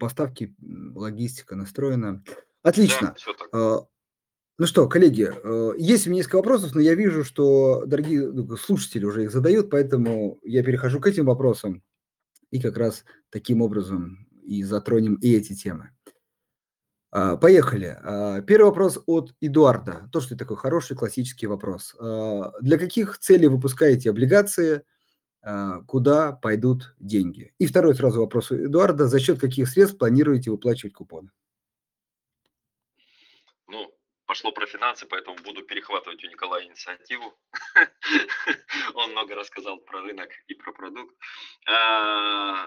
Поставки, логистика настроена. Отлично. Да. А, ну что, коллеги, э, есть у меня несколько вопросов, но я вижу, что дорогие ну, слушатели уже их задают, поэтому я перехожу к этим вопросам и как раз таким образом и затронем и эти темы. А, поехали. А, первый вопрос от Эдуарда. То, что такой хороший классический вопрос. Для каких целей выпускаете облигации? А, куда пойдут деньги. И второй сразу вопрос у Эдуарда. За счет каких средств планируете выплачивать купоны? Пошло про финансы, поэтому буду перехватывать у Николая инициативу. Он много рассказал про рынок и про продукт. А,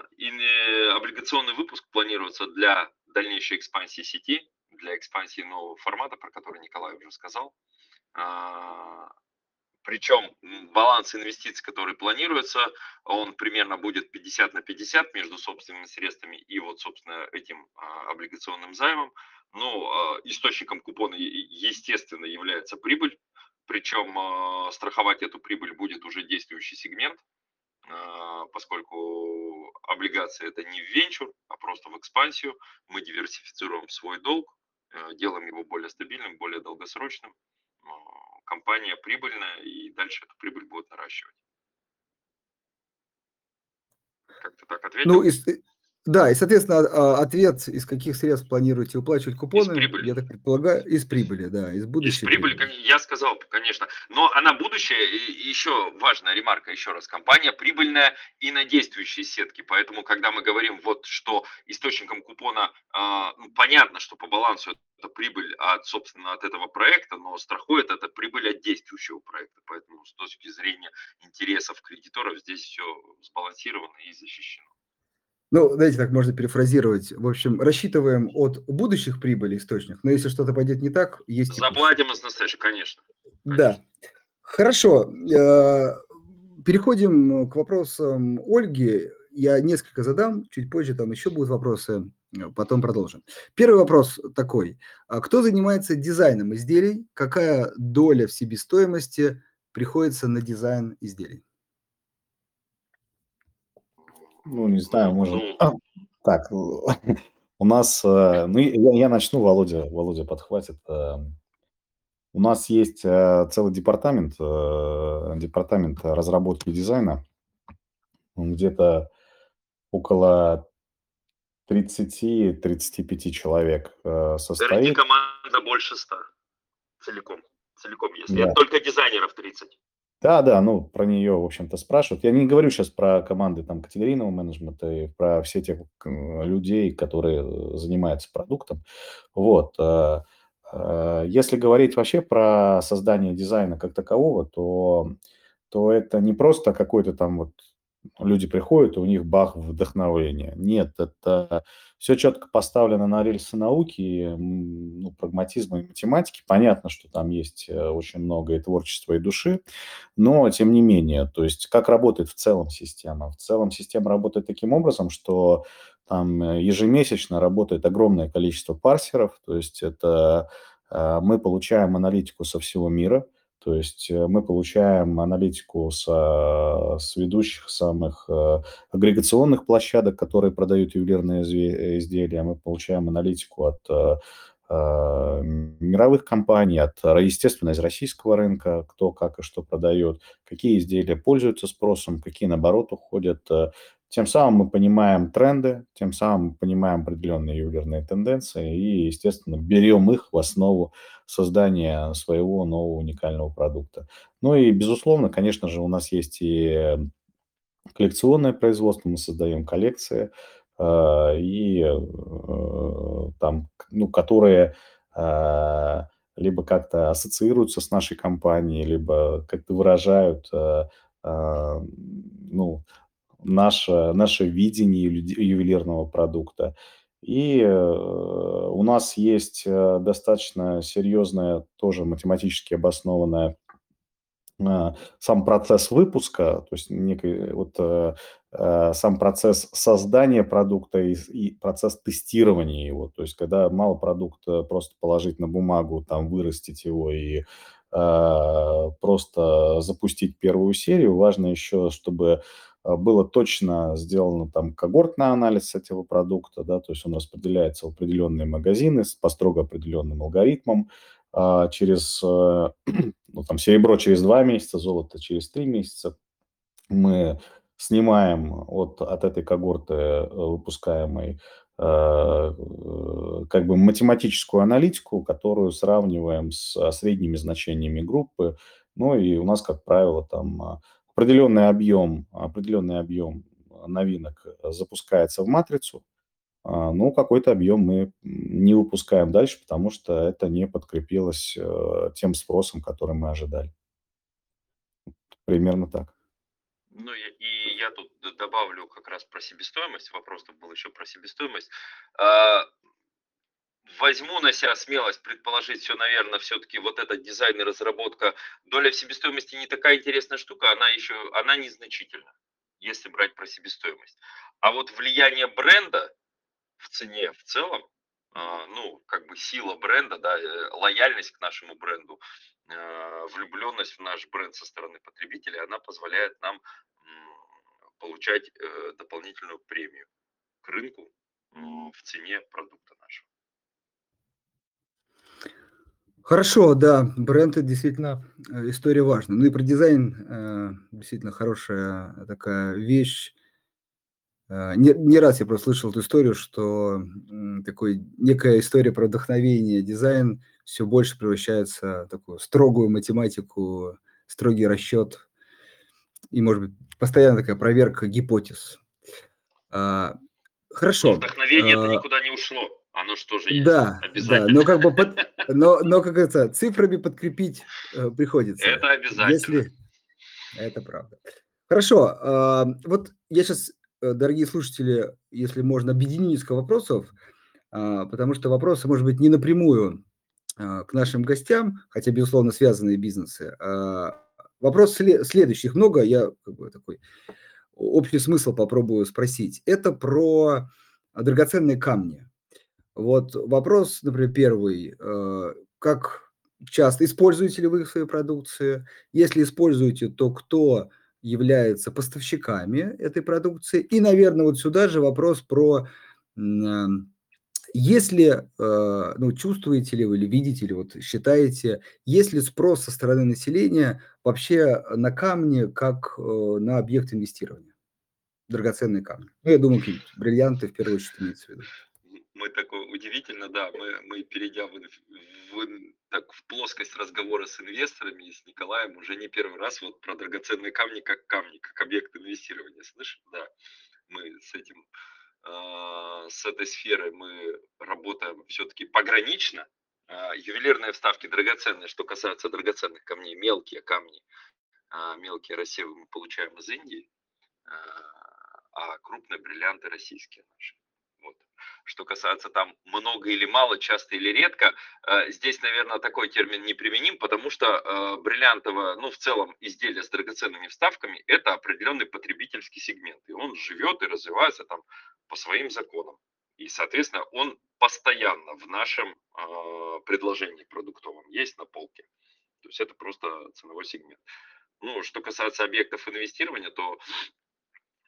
облигационный выпуск планируется для дальнейшей экспансии сети, для экспансии нового формата, про который Николай уже сказал. А, причем баланс инвестиций, который планируется, он примерно будет 50 на 50 между собственными средствами и вот, собственно, этим а, облигационным займом. Ну, а, источником купона, естественно, является прибыль. Причем а, страховать эту прибыль будет уже действующий сегмент, поскольку облигации это не венчур, а просто в экспансию. Мы диверсифицируем свой долг, делаем его более стабильным, более долгосрочным компания прибыльная, и дальше эту прибыль будет наращивать. Как-то так ответил? Ну, и, да, и, соответственно, а, ответ, из каких средств планируете выплачивать купоны, из прибыли. я так предполагаю, из прибыли, да, из будущей. Из прибыли, прибыли, я сказал, конечно. Но она будущая, и еще важная ремарка, еще раз, компания прибыльная и на действующие сетки, поэтому, когда мы говорим вот, что источником купона, э, понятно, что по балансу это прибыль от, собственно, от этого проекта, но страхует это прибыль от действующего проекта, поэтому с точки зрения интересов кредиторов здесь все сбалансировано и защищено. Ну, знаете, так можно перефразировать. В общем, рассчитываем от будущих прибылей источников, но если что-то пойдет не так, есть... Заплатим из настоящего, конечно. Да. Хорошо. Э, переходим к вопросам Ольги. Я несколько задам, чуть позже там еще будут вопросы, э, потом продолжим. Первый вопрос такой. А кто занимается дизайном изделий? Какая доля в себестоимости приходится на дизайн изделий? Ну, не знаю, может... Ну. Так, у нас... Э, ну, я, я начну, Володя, Володя подхватит. Эм. У нас есть э, целый департамент, э, департамент разработки дизайна. Он где-то около 30-35 человек состоит. Верните, команда больше 100 целиком. Целиком, если да. только дизайнеров 30. Да, да, ну, про нее, в общем-то, спрашивают. Я не говорю сейчас про команды там категорийного менеджмента и про все тех людей, которые э, занимаются продуктом. Вот. Э, э, если говорить вообще про создание дизайна как такового, то, то это не просто какой-то там вот люди приходят, и у них бах, вдохновение. Нет, это все четко поставлено на рельсы науки, ну, прагматизма и математики. Понятно, что там есть э, очень много и творчества, и души, но тем не менее, то есть как работает в целом система? В целом система работает таким образом, что там э, ежемесячно работает огромное количество парсеров, то есть это э, мы получаем аналитику со всего мира – то есть э, мы получаем аналитику с, с ведущих самых э, агрегационных площадок, которые продают ювелирные изделия. Мы получаем аналитику от э, мировых компаний, от, естественно, из российского рынка, кто как и что продает, какие изделия пользуются спросом, какие, наоборот, уходят. Тем самым мы понимаем тренды, тем самым мы понимаем определенные ювелирные тенденции и, естественно, берем их в основу создания своего нового уникального продукта. Ну и, безусловно, конечно же, у нас есть и коллекционное производство, мы создаем коллекции, э, и э, там, ну, которые э, либо как-то ассоциируются с нашей компанией, либо как-то выражают ну, наше, наше видение ювелирного продукта. И у нас есть достаточно серьезная, тоже математически обоснованная сам процесс выпуска, то есть некий вот Э, сам процесс создания продукта и, и процесс тестирования его. То есть, когда мало продукта просто положить на бумагу, там вырастить его и э, просто запустить первую серию, важно еще, чтобы э, было точно сделано там когортный анализ этого продукта, да, то есть он распределяется в определенные магазины по строго определенным алгоритмам, а через, ну, там, серебро через два месяца, золото через три месяца. Мы снимаем от, от этой когорты э, выпускаемой э, э, как бы математическую аналитику, которую сравниваем с средними значениями группы. Ну и у нас, как правило, там определенный объем, определенный объем новинок запускается в матрицу, а, но какой-то объем мы не выпускаем дальше, потому что это не подкрепилось тем спросом, который мы ожидали. Примерно так. Ну и я тут добавлю как раз про себестоимость. Вопрос тут был еще про себестоимость. Возьму на себя смелость предположить все, наверное, все-таки вот этот дизайн и разработка, доля в себестоимости не такая интересная штука, она еще, она незначительна, если брать про себестоимость. А вот влияние бренда в цене в целом, а, ну, как бы сила бренда, да, э, лояльность к нашему бренду, а, влюбленность в наш бренд со стороны потребителей, она позволяет нам получать э, дополнительную премию к рынку в цене продукта нашего. Хорошо, да, бренд это действительно э, история важна. Ну и про дизайн действительно хорошая такая вещь. Не, не раз я просто слышал эту историю, что такой некая история про вдохновение, дизайн – все больше превращается в такую строгую математику, строгий расчет и, может быть, постоянно такая проверка гипотез. А, хорошо. Вдохновение а, никуда не ушло. Оно что же есть? Да, да, но как бы, под, но, но как это, цифрами подкрепить э, приходится. Это обязательно. Если, это правда. Хорошо, э, вот я сейчас, э, дорогие слушатели, если можно, объединю несколько вопросов, э, потому что вопросы, может быть, не напрямую а, к нашим гостям, хотя, безусловно, связанные бизнесы. А, вопрос следующих много, я как бы такой общий смысл попробую спросить. Это про драгоценные камни. Вот вопрос, например, первый. А, как часто используете ли вы их в продукции? Если используете, то кто является поставщиками этой продукции? И, наверное, вот сюда же вопрос про если, э, ну, чувствуете ли вы или видите ли, вот считаете, есть ли спрос со стороны населения вообще на камни как э, на объект инвестирования? Драгоценные камни. Ну, я думаю, бриллианты в первую очередь имеется в виду. Мы такой удивительно, да, мы, мы перейдя в, в, так, в плоскость разговора с инвесторами, с Николаем, уже не первый раз вот про драгоценные камни как камни, как объект инвестирования, слышим, да, мы с этим а, с этой сферой мы работаем все-таки погранично. А, ювелирные вставки драгоценные, что касается драгоценных камней, мелкие камни, а, мелкие рассевы мы получаем из Индии, а крупные бриллианты российские наши. Что касается там много или мало, часто или редко, э, здесь, наверное, такой термин не применим, потому что э, бриллиантовое, ну, в целом, изделие с драгоценными вставками – это определенный потребительский сегмент. И он живет и развивается там по своим законам. И, соответственно, он постоянно в нашем э, предложении продуктовом есть на полке. То есть это просто ценовой сегмент. Ну, что касается объектов инвестирования, то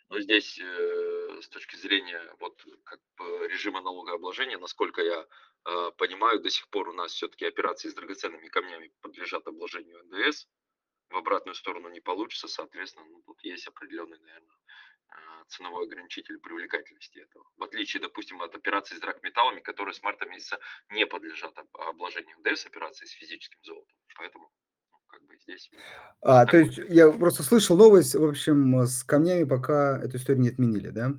но здесь э, с точки зрения вот как бы режима налогообложения, насколько я э, понимаю, до сих пор у нас все-таки операции с драгоценными камнями подлежат обложению НДС. В обратную сторону не получится, соответственно, ну, тут есть определенный, наверное, э, ценовой ограничитель привлекательности этого. В отличие, допустим, от операций с драгметаллами, которые с марта месяца не подлежат обложению НДС операции с физическим золотом. Поэтому как бы здесь. А, то есть я просто слышал новость, в общем, с камнями пока эту историю не отменили, да?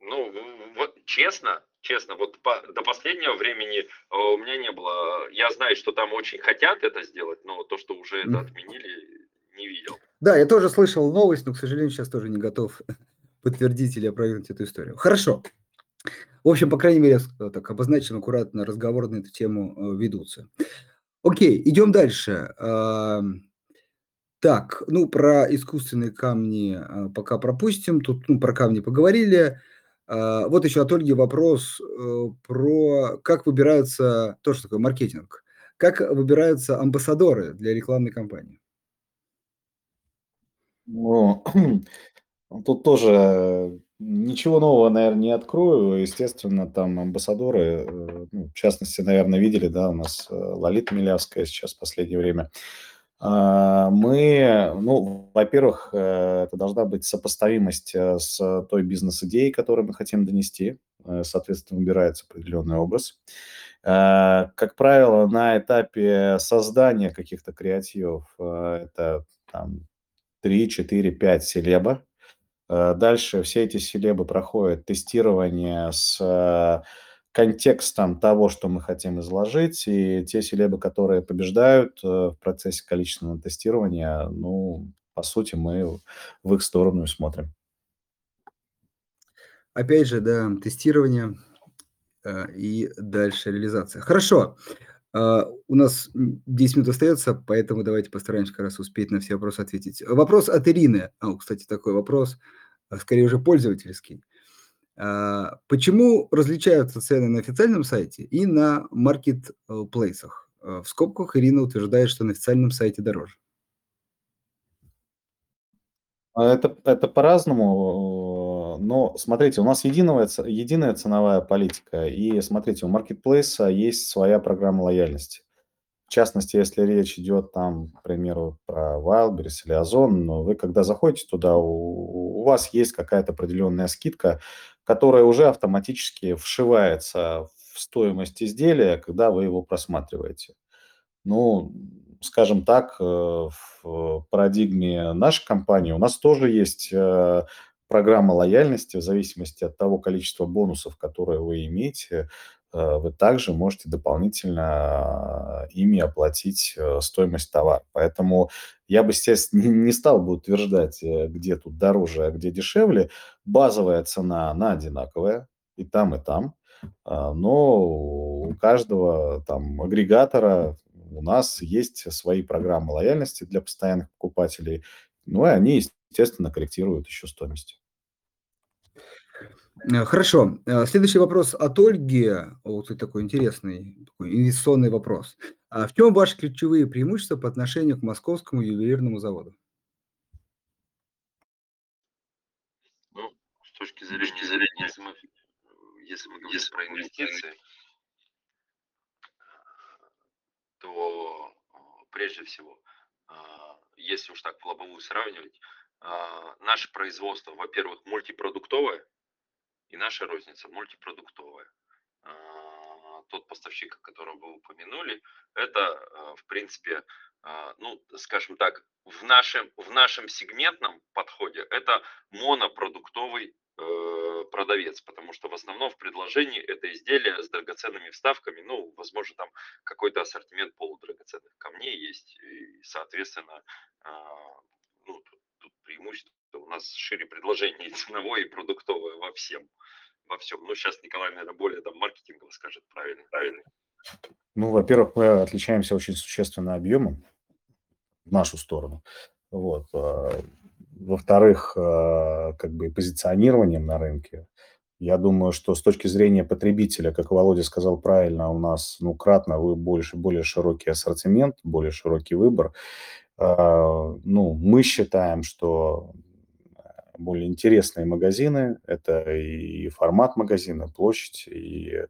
Ну, вот честно, честно, вот по, до последнего времени а, у меня не было. Я знаю, что там очень хотят это сделать, но то, что уже это отменили, не видел. Да, я тоже слышал новость, но, к сожалению, сейчас тоже не готов подтвердить или опровергнуть эту историю. Хорошо. В общем, по крайней мере, так обозначим аккуратно, разговоры на эту тему э, ведутся. Окей, идем дальше. Так, ну, про искусственные камни а, пока пропустим. Тут ну, про камни поговорили. А, вот еще от Ольги вопрос э, про как выбираются, то, что такое маркетинг, как выбираются амбассадоры для рекламной кампании? Ну, тут тоже ничего нового, наверное, не открою. Естественно, там амбассадоры, э, ну, в частности, наверное, видели, да, у нас э, Лолита Милявская сейчас в последнее время – а, мы, ну, во-первых, э, это должна быть сопоставимость э, с той бизнес-идеей, которую мы хотим донести. Соответственно, выбирается определенный образ. Как правило, на этапе создания каких-то креативов это там 3, 4, 5 селеба. Дальше все эти селебы проходят тестирование с контекстом того, что мы хотим изложить, и те селебы, которые побеждают э, в процессе количественного тестирования, ну, по сути, мы в их сторону и смотрим. Опять же, да, тестирование э, и дальше реализация. Хорошо. Э, у нас 10 минут остается, поэтому давайте постараемся как раз успеть на все вопросы ответить. Вопрос от Ирины. О, кстати, такой вопрос, э, скорее уже пользовательский. А, почему различаются цены на официальном сайте и на маркетплейсах? А, в скобках Ирина утверждает, что на официальном сайте дороже. А это, это по-разному, но смотрите, у нас единая, единая ценовая политика, и смотрите, у маркетплейса есть своя программа лояльности. В частности, если речь идет там, к примеру, про Wildberries или Озон, но вы когда заходите туда, у, у вас есть какая-то определенная скидка, которая уже автоматически вшивается в стоимость изделия, когда вы его просматриваете. Ну, скажем так, э, в парадигме нашей компании у нас тоже есть э, программа лояльности в зависимости от того количества бонусов, которые вы имеете. Э, вы также можете дополнительно ими оплатить стоимость товара. Поэтому я бы, естественно, не стал бы утверждать, где тут дороже, а где дешевле. Базовая цена, она одинаковая и там, и там. А, но у каждого там агрегатора у нас есть свои программы лояльности для постоянных покупателей. Ну и они, естественно, корректируют еще стоимость. Э, хорошо. Э, следующий вопрос от Ольги. Вот такой интересный, такой инвестиционный вопрос. А в чем ваши ключевые преимущества по отношению к московскому ювелирному заводу? Ну, с точки зрения, зрения если, мы, если мы говорим если про инвестиции, то прежде всего, если уж так в лобовую сравнивать, наше производство, во-первых, мультипродуктовое, и наша розница мультипродуктовая. А, тот поставщик, которого вы упомянули, это, а, в принципе, а, ну, скажем так, в нашем, в нашем сегментном подходе это монопродуктовый э, продавец, потому что в основном в предложении это изделие с драгоценными вставками, ну, возможно, там какой-то ассортимент полудрагоценных камней есть, и, соответственно, ну, тут, тут преимущество у нас шире предложение ценовое, и продуктовое во всем. Во всем. Ну, сейчас Николай, наверное, более там маркетингово скажет правильно. правильно. Ну, во-первых, мы отличаемся очень существенно объемом в нашу сторону. Вот. А, во-вторых, а, как бы позиционированием на рынке. Я думаю, что с точки зрения потребителя, как Володя сказал правильно, у нас ну, кратно больше, более широкий ассортимент, более широкий выбор. А, ну, мы считаем, что более интересные магазины. Это и формат магазина, площадь, и,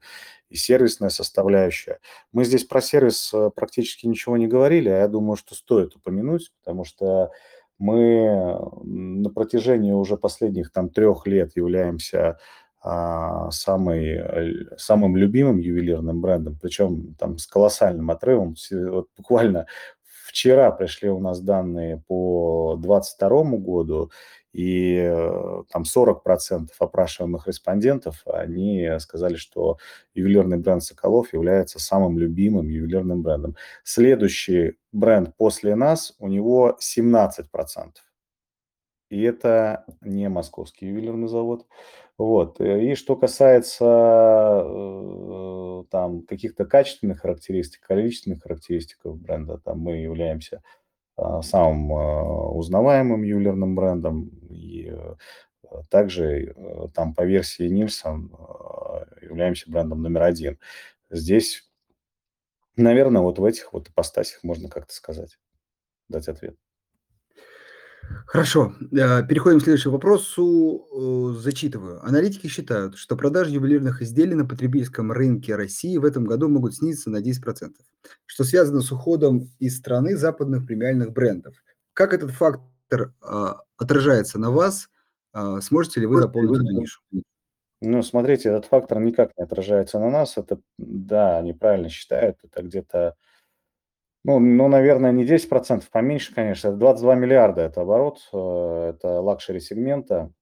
и сервисная составляющая. Мы здесь про сервис э, практически ничего не говорили, а я думаю, что стоит упомянуть, потому что мы на протяжении уже последних там трех лет являемся а, самый, самым любимым ювелирным брендом, причем там с колоссальным отрывом. Вот буквально вчера пришли у нас данные по 2022 году, и э, там 40% опрашиваемых респондентов, они сказали, что ювелирный бренд «Соколов» является самым любимым ювелирным брендом. Следующий бренд после нас, у него 17%. И это не московский ювелирный завод. Вот. И что касается э, там каких-то качественных характеристик, количественных характеристик бренда, там мы являемся а, самым а, узнаваемым ювелирным брендом. И э, также э, там по версии Нильсон а, являемся брендом номер один. Здесь, наверное, вот в этих вот ипостасях можно как-то сказать, дать ответ. Хорошо, э, переходим к следующему вопросу. Зачитываю. Аналитики считают, что продажи ювелирных изделий на потребительском рынке России в этом году могут снизиться на 10%, что связано с уходом из страны западных премиальных брендов. Как этот фактор а, отражается на вас? Сможете ли вы заполнить эту нишу? Ну, смотрите, этот фактор никак не отражается на нас. Это, да, они правильно считают, это где-то ну, ну, наверное, не 10%, поменьше, конечно. 22 миллиарда – это оборот, э, это luxury сегмента.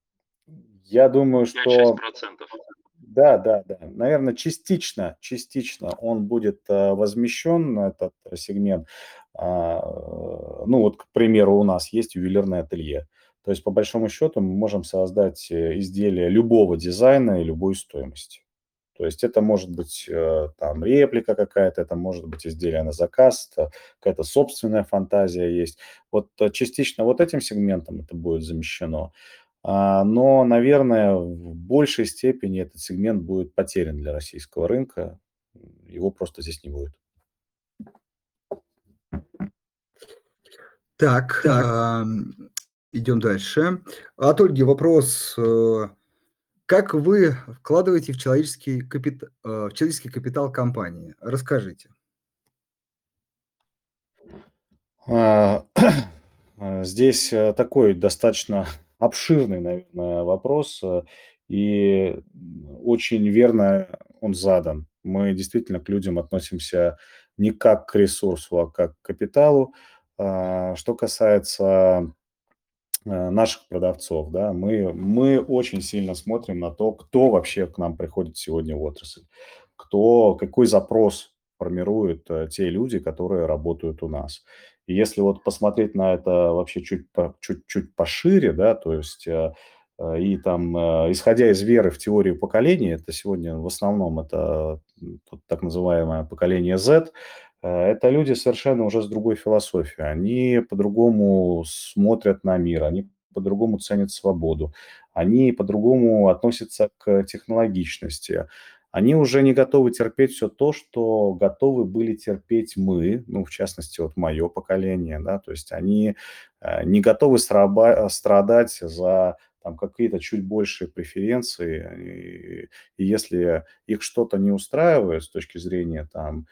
Я думаю, что... 5-6%. Да, да, да. Наверное, частично, частично он будет э, возмещен, этот сегмент. А, ну, вот, к примеру, у нас есть ювелирное ателье. То есть, по большому счету, мы можем создать э, изделие любого дизайна и любой стоимости. То есть это может быть э, там реплика какая-то, это может быть изделие на заказ, какая-то собственная фантазия есть. Вот э, частично вот этим сегментом это будет замещено. А, но, наверное, в большей степени этот сегмент будет потерян для российского рынка. Его просто здесь не будет. Так, так. идем дальше. От Ольги вопрос. Как вы вкладываете в человеческий, капит... Э, в человеческий капитал компании? Расскажите. А, здесь э, такой достаточно обширный, наверное, вопрос, э, и очень верно он задан. Мы действительно к людям относимся не как к ресурсу, а как к капиталу. А, что касается наших продавцов, да, мы, мы очень сильно смотрим на то, кто вообще к нам приходит сегодня в отрасль, кто, какой запрос формируют э, те люди, которые работают у нас. И если вот посмотреть на это вообще чуть, чуть, чуть пошире, да, то есть э, и там, исходя из веры в теорию поколений, это сегодня в основном это так называемое поколение Z, Э, это люди совершенно уже с другой философией. Они по-другому смотрят на мир, они по-другому ценят свободу, они по-другому относятся к технологичности. Они уже не готовы терпеть все то, что готовы были терпеть мы, ну, в частности, вот мое поколение, да, то есть они э, не готовы сраба- страдать за там какие-то чуть большие преференции, и, и если их что-то не устраивает с точки зрения там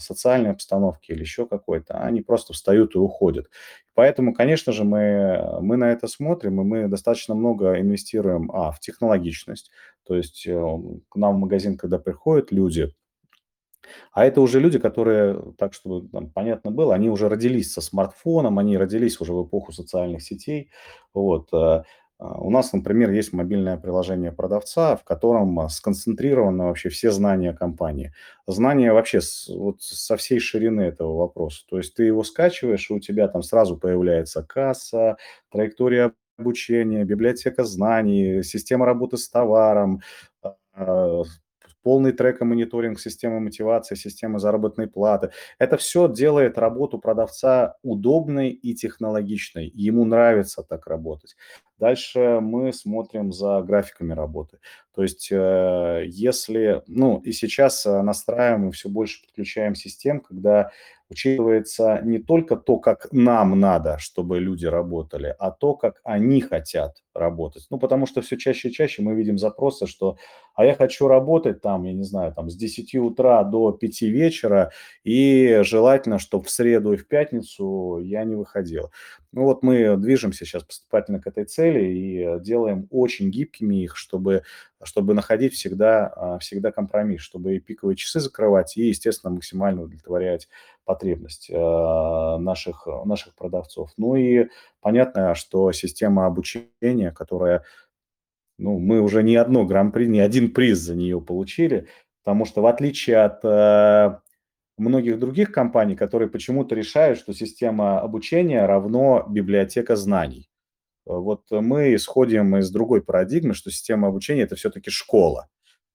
социальной обстановки или еще какой-то, они просто встают и уходят. Поэтому, конечно же, мы, мы на это смотрим, и мы достаточно много инвестируем а, в технологичность. То есть э, к нам в магазин, когда приходят люди, а это уже люди, которые, так чтобы там, понятно было, они уже родились со смартфоном, они родились уже в эпоху социальных сетей. Вот. А, у нас, например, есть мобильное приложение продавца, в котором а, сконцентрированы вообще все знания компании. Знания вообще с, вот со всей ширины этого вопроса. То есть ты его скачиваешь, и у тебя там сразу появляется касса, траектория обучения, библиотека знаний, система работы с товаром, а, полный трек и мониторинг системы мотивации, системы заработной платы. Это все делает работу продавца удобной и технологичной. Ему нравится так работать. Дальше мы смотрим за графиками работы. То есть э, если, ну и сейчас э, настраиваем и все больше подключаем систем, когда учитывается не только то, как нам надо, чтобы люди работали, а то, как они хотят работать. Ну, потому что все чаще и чаще мы видим запросы, что «а я хочу работать там, я не знаю, там с 10 утра до 5 вечера, и желательно, чтобы в среду и в пятницу я не выходил». Ну вот мы движемся сейчас поступательно к этой цели и делаем очень гибкими их, чтобы, чтобы находить всегда, а, всегда компромисс, чтобы и пиковые часы закрывать, и, естественно, максимально удовлетворять потребность а, наших, наших продавцов. Ну и понятно, что система обучения, которая, ну, мы уже не одно гран-при, не один приз за нее получили, потому что в отличие от а, многих других компаний, которые почему-то решают, что система обучения равно библиотека знаний. Вот мы исходим из другой парадигмы, что система обучения – это все-таки школа.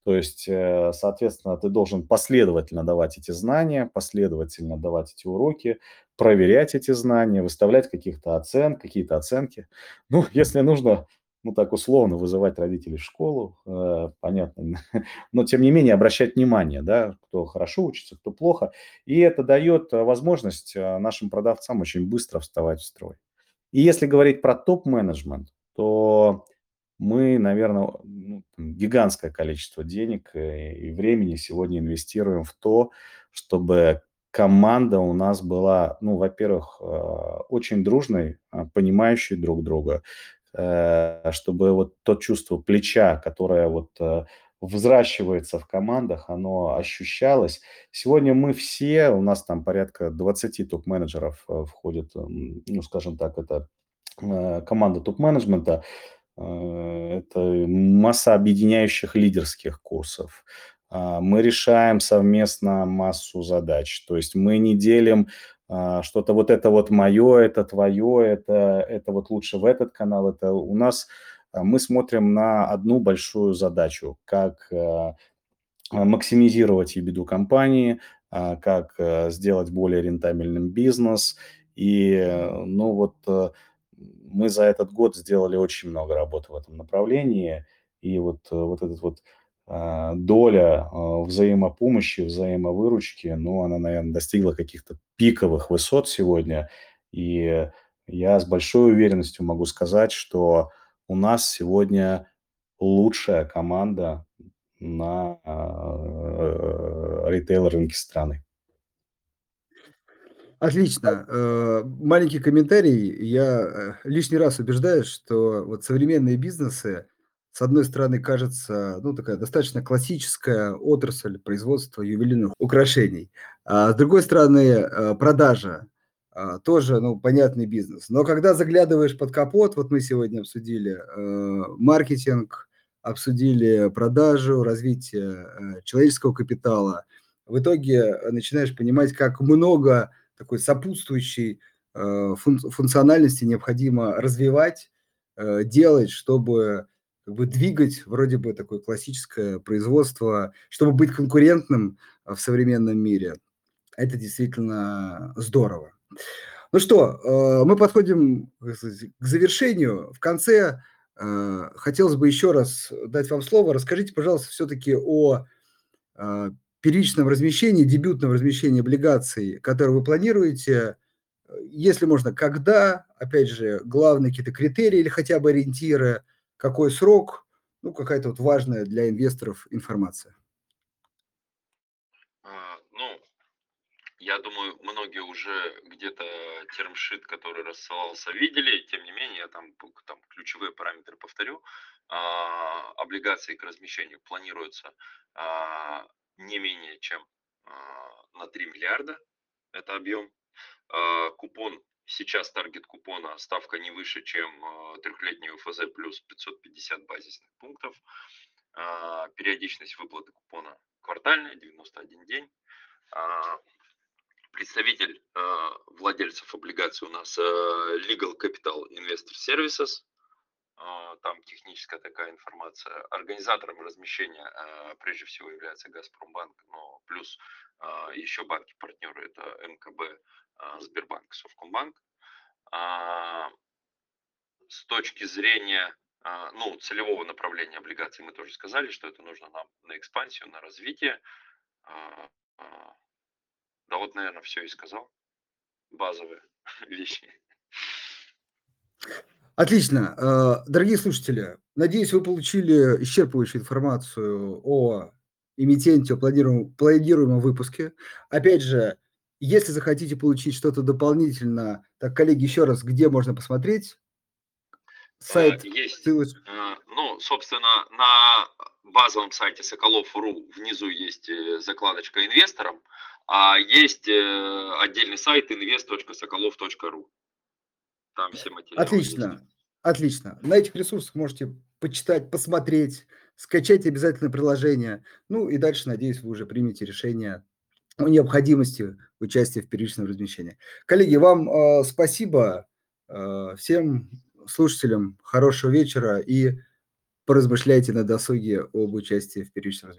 То есть, э, соответственно, ты должен последовательно давать эти знания, последовательно давать эти уроки, проверять эти знания, выставлять каких-то оцен, какие-то оценки. Ну, если нужно, ну так условно, вызывать родителей в школу, э, понятно, но тем не менее обращать внимание, да, кто хорошо учится, кто плохо. И это дает возможность э, нашим продавцам очень быстро вставать в строй. И если говорить про топ-менеджмент, то мы, наверное, ну, гигантское количество денег э, и времени сегодня инвестируем в то, чтобы команда у нас была, ну, во-первых, э, очень дружной, а, понимающей друг друга, э, чтобы вот то чувство плеча, которое вот взращивается в командах, оно ощущалось. Сегодня мы все, у нас там порядка 20 топ-менеджеров входит, ну, скажем так, это команда топ-менеджмента, Э, это масса объединяющих лидерских курсов. А, мы решаем совместно массу задач. То есть мы не делим что-то вот это вот мое, это твое, это, это вот лучше в этот канал. Это у нас а, мы смотрим на одну большую задачу, как максимизировать ебеду компании, как э, сделать более рентабельным бизнес. И, э, ну вот, мы за этот год сделали очень много работы в этом направлении, и вот, э, вот этот вот а, доля а, взаимопомощи, взаимовыручки, ну, она, наверное, достигла каких-то пиковых высот сегодня, и я с большой уверенностью могу сказать, что у нас сегодня лучшая команда на а, ритейл-рынке страны. Отлично. Э, маленький комментарий. Я э, лишний раз убеждаюсь, что вот современные бизнесы, с одной стороны, кажется, ну, такая достаточно классическая отрасль производства ювелирных украшений, а с другой стороны, э, продажа а, тоже, ну, понятный бизнес. Но когда заглядываешь под капот, вот мы сегодня обсудили маркетинг, обсудили продажу, развитие человеческого капитала, в итоге начинаешь понимать, как много такой сопутствующей э, функциональности необходимо развивать, э, делать, чтобы как бы двигать вроде бы такое классическое производство, чтобы быть конкурентным в современном мире. Это действительно здорово. Ну что, э, мы подходим к завершению. В конце хотелось бы еще раз дать вам слово. Расскажите, пожалуйста, все-таки о первичном размещении, дебютном размещении облигаций, которые вы планируете, если можно, когда, опять же, главные какие-то критерии или хотя бы ориентиры, какой срок, ну, какая-то вот важная для инвесторов информация. А, ну, я думаю, многие уже где-то термшит, который рассылался, видели. Тем не менее, я там, там ключевые параметры повторю. А, облигации к размещению планируются а, не менее чем а, на 3 миллиарда. Это объем. А, купон, сейчас таргет купона, ставка не выше, чем а, трехлетний УФЗ плюс 550 базисных пунктов. Периодичность выплаты купона квартальная, 91 день. Представитель владельцев облигаций у нас Legal Capital Investor Services, а, там техническая такая информация. Организатором размещения а, прежде всего является Газпромбанк, но плюс а, еще банки-партнеры это МКБ, Сбербанк, Совкомбанк. С точки зрения ну, целевого направления облигаций мы тоже сказали, что это нужно нам на экспансию, на развитие. Да вот, наверное, все и сказал. Базовые вещи. Отлично. Э, дорогие слушатели, надеюсь, вы получили исчерпывающую информацию о эмитенте, о планируемом, планируемом выпуске. Опять же, если захотите получить что-то дополнительно, так, коллеги, еще раз, где можно посмотреть? Сайт, есть. Ссылочка. Э, ну, собственно, на базовом сайте Соколов.ру внизу есть э, закладочка инвесторам, а есть отдельный сайт invest.sokolov.ru. Там все материалы Отлично, есть. отлично. На этих ресурсах можете почитать, посмотреть, скачать обязательно приложение. Ну и дальше, надеюсь, вы уже примете решение о необходимости участия в первичном размещении. Коллеги, вам э, спасибо. Э, всем слушателям хорошего вечера и поразмышляйте на досуге об участии в первичном